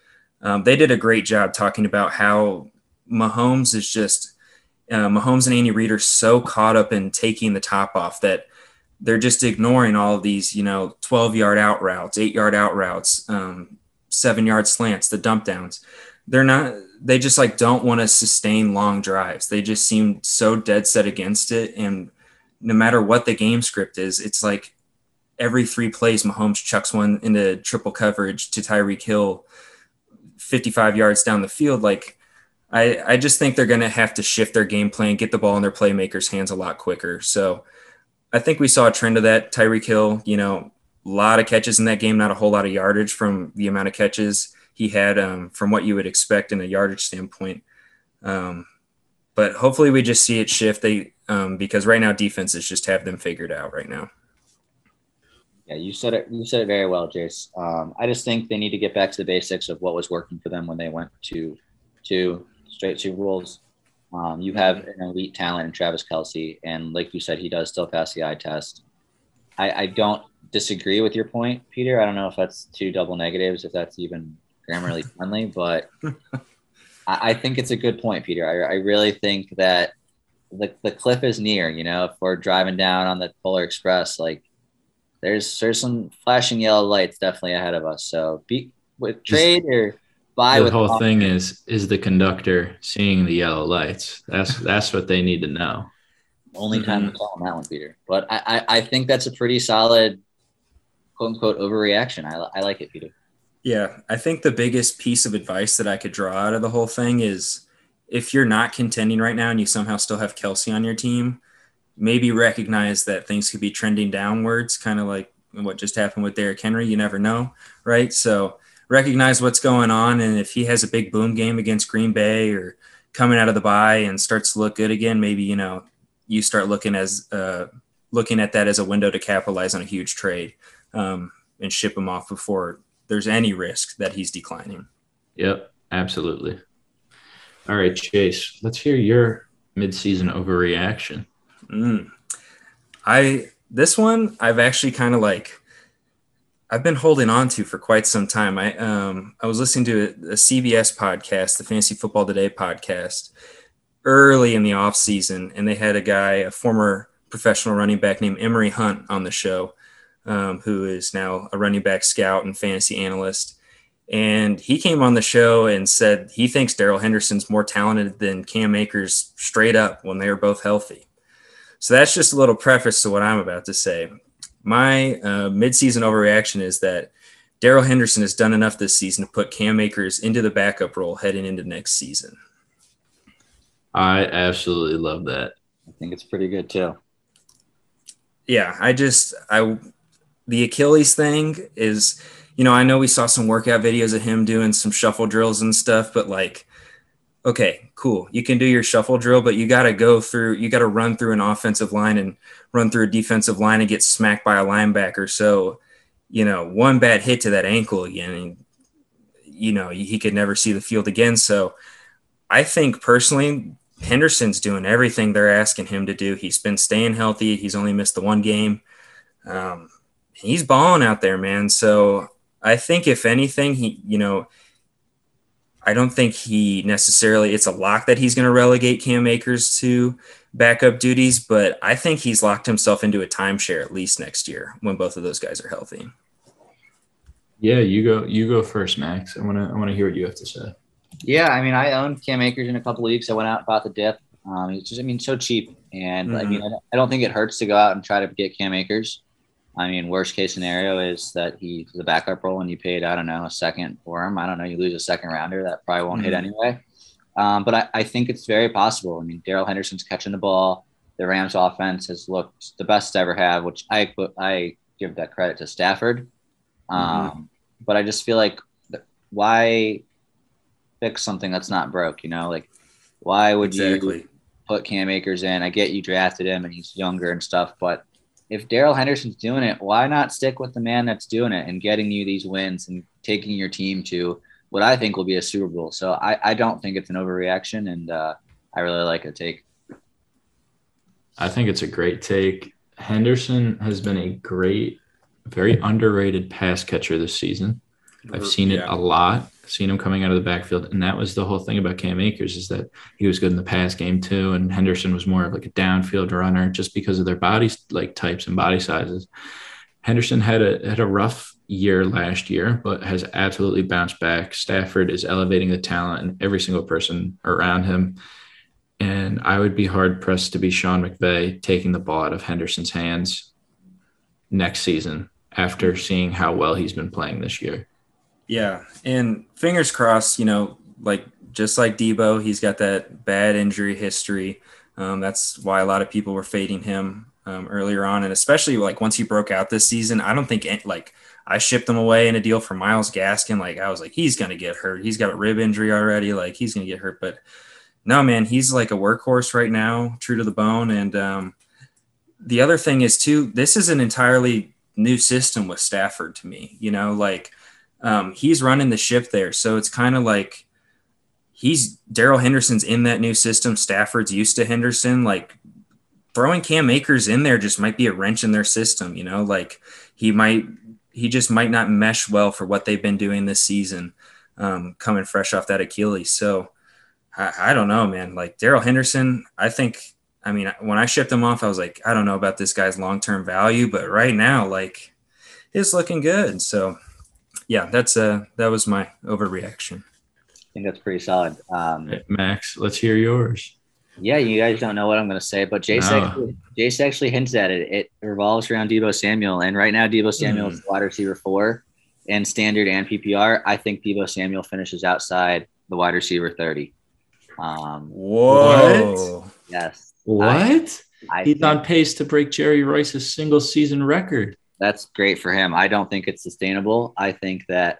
um, they did a great job talking about how Mahomes is just uh, Mahomes and Andy Reid are so caught up in taking the top off that they're just ignoring all of these, you know, 12 yard out routes, eight yard out routes, um, seven yard slants, the dump downs. They're not, they just like don't want to sustain long drives. They just seem so dead set against it. And no matter what the game script is, it's like every three plays, Mahomes chucks one into triple coverage to Tyreek Hill 55 yards down the field. Like, I, I just think they're going to have to shift their game plan, get the ball in their playmakers' hands a lot quicker. So I think we saw a trend of that. Tyreek Hill, you know, a lot of catches in that game, not a whole lot of yardage from the amount of catches he had um, from what you would expect in a yardage standpoint. Um, but hopefully we just see it shift. They um, because right now defenses just have them figured out right now. Yeah, you said it. You said it very well, Jace. Um, I just think they need to get back to the basics of what was working for them when they went to to straight Super Bowls. Um, you have an elite talent in Travis Kelce, and like you said, he does still pass the eye test. I, I don't disagree with your point, Peter. I don't know if that's two double negatives, if that's even grammarly friendly, but I, I, think it's a good point, Peter. I, I really think that the, the cliff is near, you know, if we're driving down on the Polar Express, like there's there's some flashing yellow lights definitely ahead of us. So be with trade or buy the with whole thing is is the conductor seeing the yellow lights. That's that's what they need to know. Only time to mm-hmm. call on that one, Peter. But I, I, I think that's a pretty solid quote unquote overreaction. I, I like it, Peter. Yeah, I think the biggest piece of advice that I could draw out of the whole thing is if you're not contending right now and you somehow still have Kelce on your team, maybe recognize that things could be trending downwards, kind of like what just happened with Derrick Henry. You never know, right? So recognize what's going on. And if he has a big boom game against Green Bay or coming out of the bye and starts to look good again, maybe, you know, you start looking as uh, looking at that as a window to capitalize on a huge trade um, and ship him off before there's any risk that he's declining. Yep, absolutely. All right, Chase, let's hear your midseason overreaction. Mm. I this one I've actually kind of like I've been holding on to for quite some time. I um I was listening to a, a CBS podcast, the Fantasy Football Today podcast, early in the off season, and they had a guy, a former professional running back named Emory Hunt, on the show, um, who is now a running back scout and fantasy analyst. And he came on the show and said he thinks Darrell Henderson's more talented than Cam Akers straight up when they are both healthy. So that's just a little preface to what I'm about to say. My uh, midseason overreaction is that Darrell Henderson has done enough this season to put Cam Akers into the backup role heading into next season. I absolutely love that. I think it's pretty good too. Yeah, I just I the Achilles thing is, you know, I know we saw some workout videos of him doing some shuffle drills and stuff, but like, okay, cool. You can do your shuffle drill, but you got to go through, you got to run through an offensive line and run through a defensive line and get smacked by a linebacker. So, you know, one bad hit to that ankle again, and, you know, he could never see the field again. So I think personally, Henderson's doing everything they're asking him to do. He's been staying healthy. He's only missed the one game. Um, he's balling out there, man. So I think if anything, he, you know, I don't think he necessarily it's a lock that he's going to relegate Cam Akers to backup duties, but I think he's locked himself into a timeshare at least next year when both of those guys are healthy. Yeah, you go you go first, Max. I want to I want to hear what you have to say. Yeah, I mean, I owned Cam Akers in a couple weeks. I went out and bought the dip. Um, he's just, I mean, so cheap, and mm-hmm. I mean, I don't think it hurts to go out and try to get Cam Akers. I mean, worst case scenario is that he's the backup role and you paid, I don't know, a second for him. I don't know, you lose a second rounder. That probably won't mm-hmm. hit anyway. Um, but I, I, think it's very possible. I mean, Darrell Henderson's catching the ball. The Rams offense has looked the best to ever have, which I I give that credit to Stafford. Um, mm-hmm. But I just feel like why fix something that's not broke? You know, like why would exactly. you put Cam Akers in? I get you drafted him and he's younger and stuff, but if Darrell Henderson's doing it, why not stick with the man that's doing it and getting you these wins and taking your team to what I think will be a Super Bowl? So I, I don't think it's an overreaction, and uh, I really like a take. I think it's a great take. Henderson has been a great, very underrated pass catcher this season. I've seen it a lot seen him coming out of the backfield. And that was the whole thing about Cam Akers is that he was good in the pass game too. And Henderson was more of like a downfield runner just because of their body like types and body sizes. Henderson had a had a rough year last year, but has absolutely bounced back. Stafford is elevating the talent and every single person around him. And I would be hard pressed to be Sean McVay taking the ball out of Henderson's hands next season after seeing how well he's been playing this year. Yeah, and fingers crossed. You know, like just like Deebo, he's got that bad injury history. Um, that's why a lot of people were fading him um, earlier on, and especially like once he broke out this season. I don't think like I shipped him away in a deal for Myles Gaskin. Like I was like, he's gonna get hurt. He's got a rib injury already. Like he's gonna get hurt. But no, man, he's like a workhorse right now, true to the bone. And um, the other thing is too, this is an entirely new system with Stafford to me. You know, like um, he's running the ship there. So it's kind of like he's Darrell Henderson's in that new system. Stafford's used to Henderson. Like throwing Cam Akers in there just might be a wrench in their system. You know, like he might he just might not mesh well for what they've been doing this season, um, coming fresh off that Achilles. So I, I don't know, man. Like Darrell Henderson, I think. I mean, when I shipped him off, I was like, I don't know about this guy's long term value, but right now, like, it's looking good. So, yeah, that's uh that was my overreaction. I think that's pretty solid. Um, Max, let's hear yours. Yeah, you guys don't know what I'm going to say, but Jace, No. actually, Jace actually hints at it. It revolves around Deebo Samuel, and right now Deebo Samuel is wide receiver four in standard and PPR. I think Deebo Samuel finishes outside the wide receiver 30. Um, Whoa. yes, What? I He's think on pace to break Jerry Rice's single season record. That's great for him. I don't think it's sustainable. I think that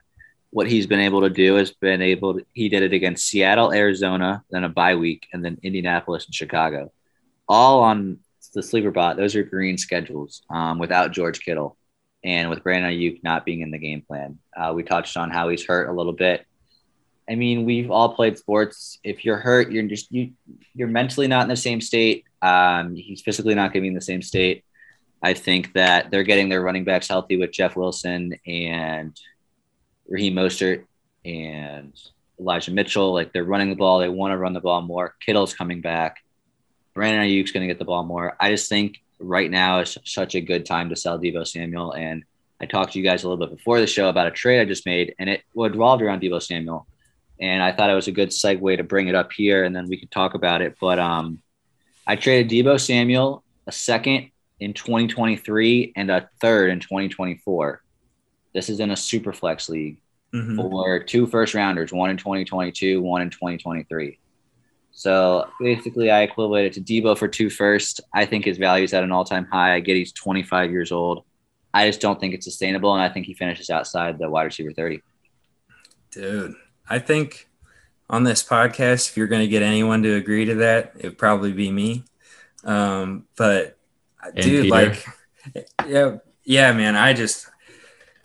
what he's been able to do has been able to, he did it against Seattle, Arizona, then a bye week, and then Indianapolis and Chicago. All on the sleeper bot. Those are green schedules um, without George Kittle and with Brandon Aiyuk not being in the game plan. Uh, we touched on how he's hurt a little bit. I mean, we've all played sports. If you're hurt, you're just you you're mentally not in the same state. Um, he's physically not going to be in the same state. I think that they're getting their running backs healthy with Jeff Wilson and Raheem Mostert and Elijah Mitchell. Like they're running the ball. They want to run the ball more. Kittle's coming back. Brandon Aiyuk's going to get the ball more. I just think right now is such a good time to sell Deebo Samuel. And I talked to you guys a little bit before the show about a trade I just made, and it revolved around Deebo Samuel. And I thought it was a good segue to bring it up here, and then we could talk about it. But um, I traded Deebo Samuel a second in 2023 and a third in 2024. This is in a super flex league Mhm. for two first rounders, one in 2022, one in 2023. So basically, I equated it to Deebo for two first. I think his value is at an all time high. I get he's 25 years old. I just don't think it's sustainable, and I think he finishes outside the wide receiver 30. Dude, I think on this podcast, if you're going to get anyone to agree to that, it would probably be me. Um, but dude, Peter. like, yeah, yeah, man, I just,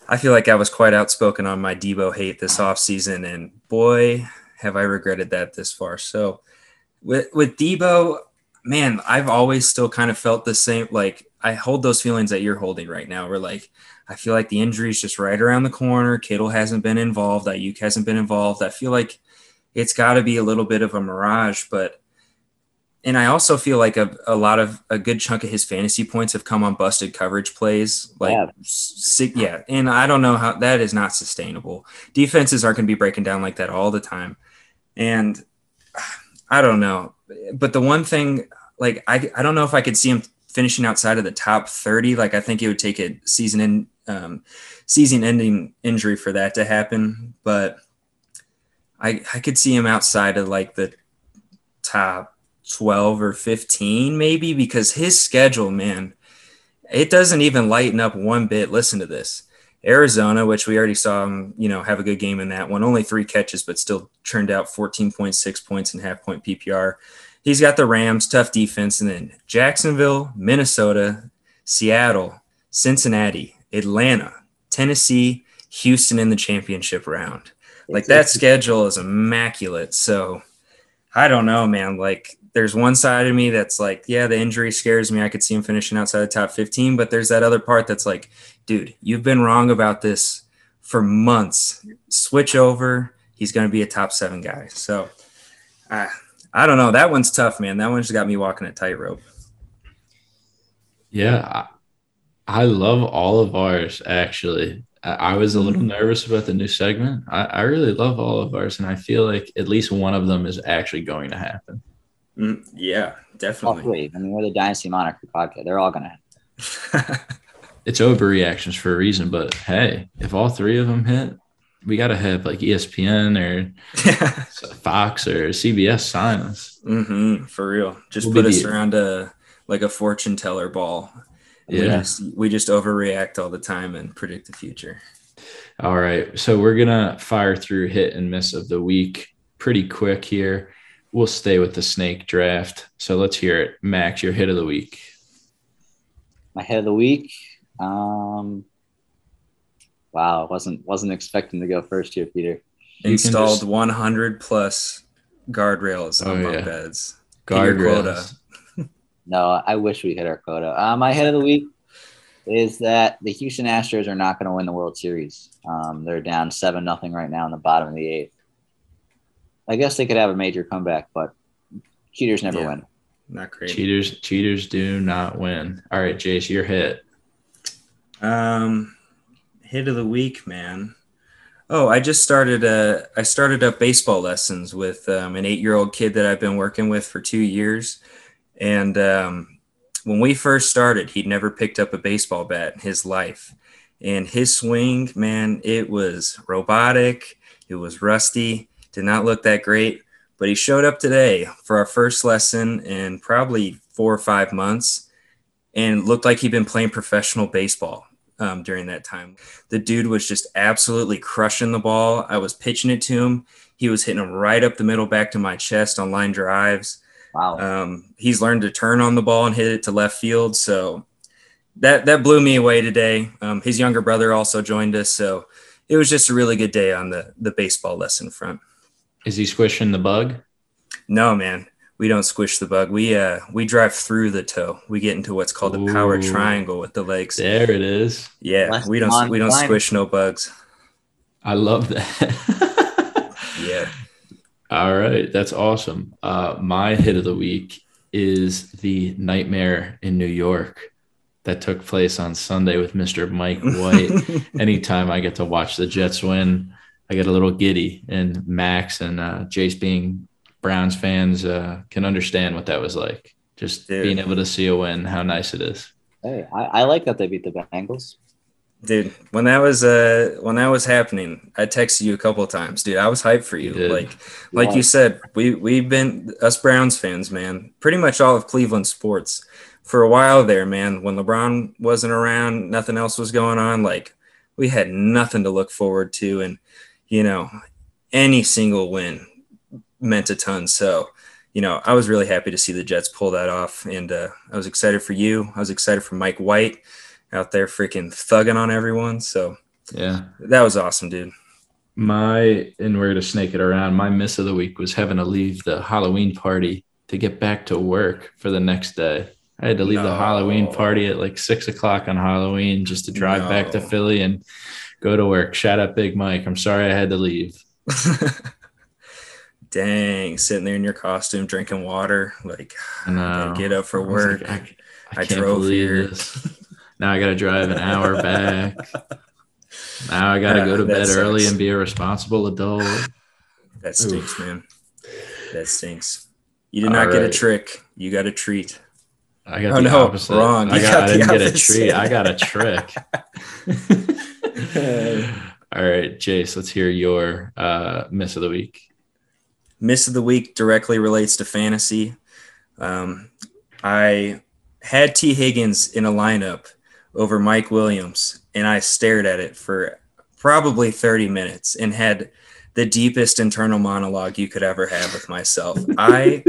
I feel like I was quite outspoken on my Deebo hate this offseason, and boy, have I regretted that this far. So with, with Deebo, man, I've always still kind of felt the same. Like, I hold those feelings that you're holding right now. We're like, I feel like the injury is just right around the corner. Kittle hasn't been involved. Aiyuk hasn't been involved. I feel like it's got to be a little bit of a mirage, but and I also feel like a, a lot of a good chunk of his fantasy points have come on busted coverage plays. Like, Yeah. si- yeah, and I don't know how that is not sustainable. Defenses aren't going to be breaking down like that all the time, and I don't know. But the one thing, like, I I don't know if I could see him finishing outside of the top thirty. Like, I think it would take a season in um, season ending injury for that to happen, but. I, I could see him outside of like the top 12 or 15 maybe because his schedule man it doesn't even lighten up one bit. Listen to this. Arizona which we already saw him you know have a good game in that one. Only three catches but still turned out 14.6 points in half point ppr he's got the rams tough defense and then jacksonville minnesota seattle cincinnati atlanta tennessee houston in the championship round. Like that schedule is immaculate. So I don't know, man. Like, there's one side of me that's like, yeah, the injury scares me. I could see him finishing outside the top 15. But there's that other part that's like, dude, you've been wrong about this for months. Switch over. He's going to be a top seven guy. So, I, I don't know. That one's tough, man. That one's got me walking a tightrope. Yeah, I, I love all of ours actually. I, was a little nervous about the new segment. I, I really love all of ours, and I feel like at least one of them is actually going to happen. Mm, yeah, All definitely. three. I mean, we're the Dynasty Monarchy podcast. They're all going to It's overreactions for a reason, but hey, if all three of them hit, we got to have like ESPN or Fox or CBS sign us. hmm for real. Just We'll put us the- around a like a fortune teller ball. We just, we just overreact all the time and predict the future. All right. So we're going to fire through hit and miss of the week pretty quick here. We'll stay with the snake draft. So let's hear it. Max, your hit of the week. my head of the week. Um, wow, wasn't wasn't expecting to go first here, Peter. can Installed just- 100 plus guardrails Oh, on bunk yeah. beds. Hit your quota. Guardrails. No, I wish we hit our quota. Uh, my head of the week is that the Houston Astros are not going to win the World Series. Um, they're down seven nothing right now in the bottom of the eighth. I guess they could have a major comeback, but cheaters never Yeah. win. Not great. Cheaters, cheaters do not win. All right, Jace, your hit. Um, hit of the week, man. Oh, I just started. Uh, I started up baseball lessons with um, an eight-year-old kid that I've been working with for two years, and um, when we first started, he'd never picked up a baseball bat in his life, and his swing, man, it was robotic. It was rusty. Did not look that great, but he showed up today for our first lesson in probably four or five months, and looked like he'd been playing professional baseball um, during that time. The dude was just absolutely crushing the ball. I was pitching it to him. He was hitting them right up the middle, back to my chest on line drives. Wow. Um, he's learned to turn on the ball and hit it to left field. So that that blew me away today. Um, his younger brother also joined us, so it was just a really good day on the the baseball lesson front. Is he squishing the bug? No, man, we don't squish the bug. We uh we drive through the toe. We get into what's called the power triangle with the legs. There it is. Yeah, Less we don't we don't line. squish no bugs. I love that. Yeah. All right, that's awesome. Uh, my hit of the week is the nightmare in New York that took place on Sunday with Mr. Mike White. Anytime I get to watch the Jets win, I get a little giddy. And Max and uh, Jace, being Browns fans, uh, can understand what that was like. Just Dude. being able to see a win, how nice it is. Hey, I, I like that they beat the Bengals. dude when that was uh when that was happening i texted you a couple of times dude i was hyped for you You did. like like you said we we've been us browns fans man pretty much all of cleveland sports for a while there man when lebron wasn't around nothing else was going on like we had nothing to look forward to and you know any single win meant a ton so you know i was really happy to see the jets pull that off and uh, i was excited for you i was excited for mike white out there freaking thugging on everyone. So Yeah. that was awesome, dude. My, and we're going to snake it around. My miss of the week was having to leave the Halloween party to get back to work for the next day. I had to leave the Halloween party at like six o'clock on Halloween just to drive back to Philly and go to work. Shout out Big Mike. I'm sorry I had to leave. Dang, sitting there in your costume, drinking water. Like, I get up for I work. like, I, I I can't drove believe here. this. Now I got to drive an hour back. Now I got to Yeah, go to bed early and be a responsible adult. that stinks, Oof. man. That stinks. You did not get a trick. You got a treat. I got Oh, the no, opposite. wrong. I, got, got I didn't get a treat. I got a trick. All right, Jace, let's hear your uh, miss of the week. Miss of the week directly relates to fantasy. Um, I had Tee Higgins in a lineup over Mike Williams, and I stared at it for probably 30 minutes and had the deepest internal monologue you could ever have with myself. I,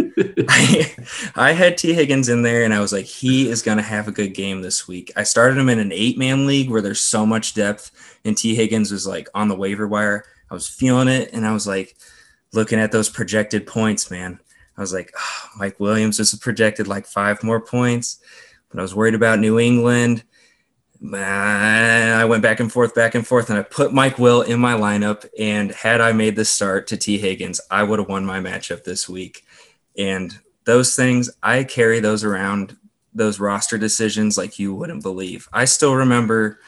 I, I had Tee Higgins in there, and I was like, he is going to have a good game this week. I started him in an eight man league where there's so much depth, and Tee Higgins was like on the waiver wire. I was feeling it, and I was like, looking at those projected points, man. I was like, oh, Mike Williams is projected like five more points, but I was worried about New England. Man, I went back and forth, back and forth, and I put Mike Will in my lineup. And had I made the start to Tee Higgins, I would have won my matchup this week. And those things, I carry those around, those roster decisions like you wouldn't believe. I still remember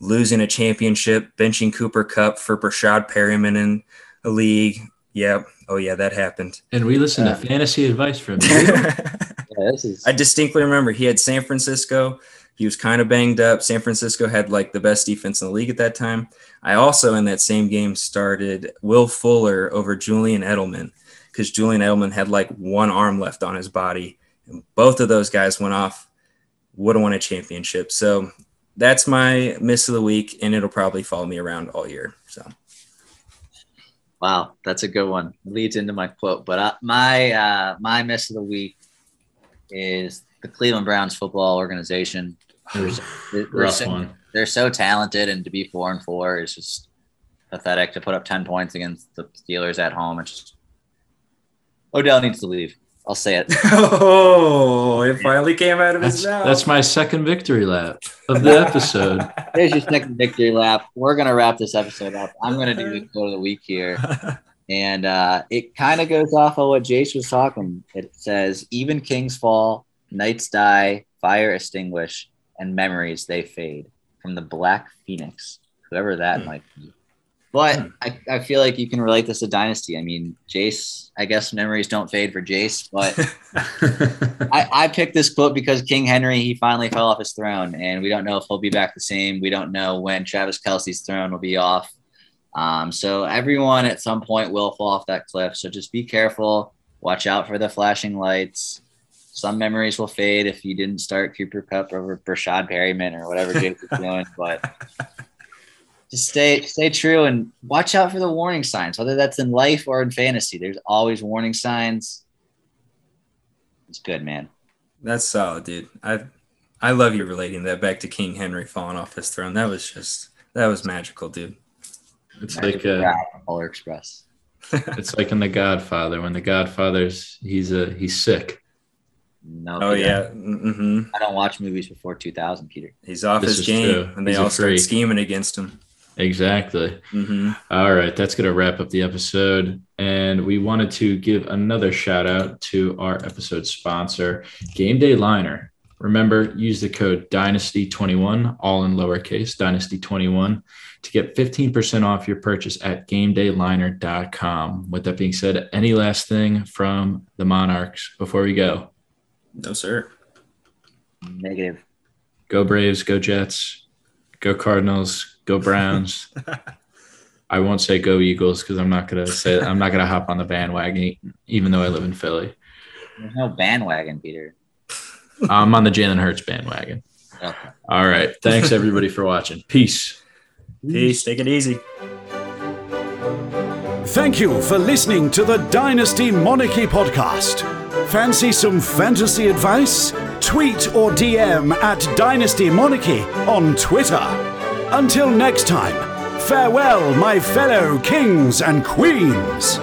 losing a championship, benching Cooper Kupp for Breshad Perriman in a league. Yep. Oh, yeah, that happened. And we listen Yeah. to uh, fantasy advice from you. Yeah, this is I distinctly remember he had San Francisco. He was kind of banged up. San Francisco had like the best defense in the league at that time. I also in that same game started Will Fuller over Julian Edelman because Julian Edelman had like one arm left on his body. And both of those guys went off, would have won a championship. So that's my miss of the week, and it'll probably follow me around all year. So Wow, that's a good one. Leads into my quote, but uh, my uh, my miss of the week is the Cleveland Browns football organization. They're, they're, Rough so, one. they're so talented, and to be four and four is just pathetic. To put up ten points against the Steelers at home, it's just Odell needs to leave. I'll say it. Oh, it finally came out of That's, his mouth. that's my second victory lap of the episode. There's your second victory lap. We're gonna wrap this episode up. I'm gonna do the quote of the week here, and uh, it kind of goes off of what Jace was talking. It says, "Even kings fall, knights die, fire extinguish, and memories they fade." From the Black Phoenix, whoever that Hmm. might be. But I, I feel like you can relate this to Dynasty. I mean, Jace. I guess memories don't fade for Jace, but I, I picked this quote because King Henry he finally fell off his throne, and we don't know if he'll be back the same. We don't know when Travis Kelce's throne will be off. Um, so everyone at some point will fall off that cliff. So just be careful. Watch out for the flashing lights. Some memories will fade if you didn't start Cooper Kupp over Breshad Perriman or whatever Jace is doing, but just stay stay true and watch out for the warning signs, whether that's in life or in fantasy. There's always warning signs. It's good, man. That's solid, dude. I I love you relating that back to King Henry falling off his throne. That was just that was magical, dude. it's like Yeah, uh, Polar Express. it's like in The Godfather when the Godfather's he's a he's sick. No. Oh Peter. yeah, hmm I don't watch movies before 2000, Peter. he's off This his game, true. and they He's all start freak. scheming against him. Exactly. hmm All right, that's going to wrap up the episode. And we wanted to give another shout out to our episode sponsor, Game Day Liner. Remember, use the code Dynasty21, all in lowercase, Dynasty21, to get 15% off your purchase at GameDayLiner.com. With that being said, any last thing from the Monarchs before we go? No sir. Negative. Go Braves, go Jets, go Cardinals, go Browns. I won't say go Eagles because I'm not gonna say I'm not gonna hop on the bandwagon, even though I live in Philly. There's no bandwagon, Peter. I'm on the Jalen Hurts bandwagon. Okay. All right, thanks everybody for watching. Peace. Peace. Take it easy. Thank you for listening to the Dynasty Monarchy podcast. Fancy some fantasy advice? Tweet or DM at Dynasty Monarchy on Twitter. Until next time, farewell, my fellow kings and queens.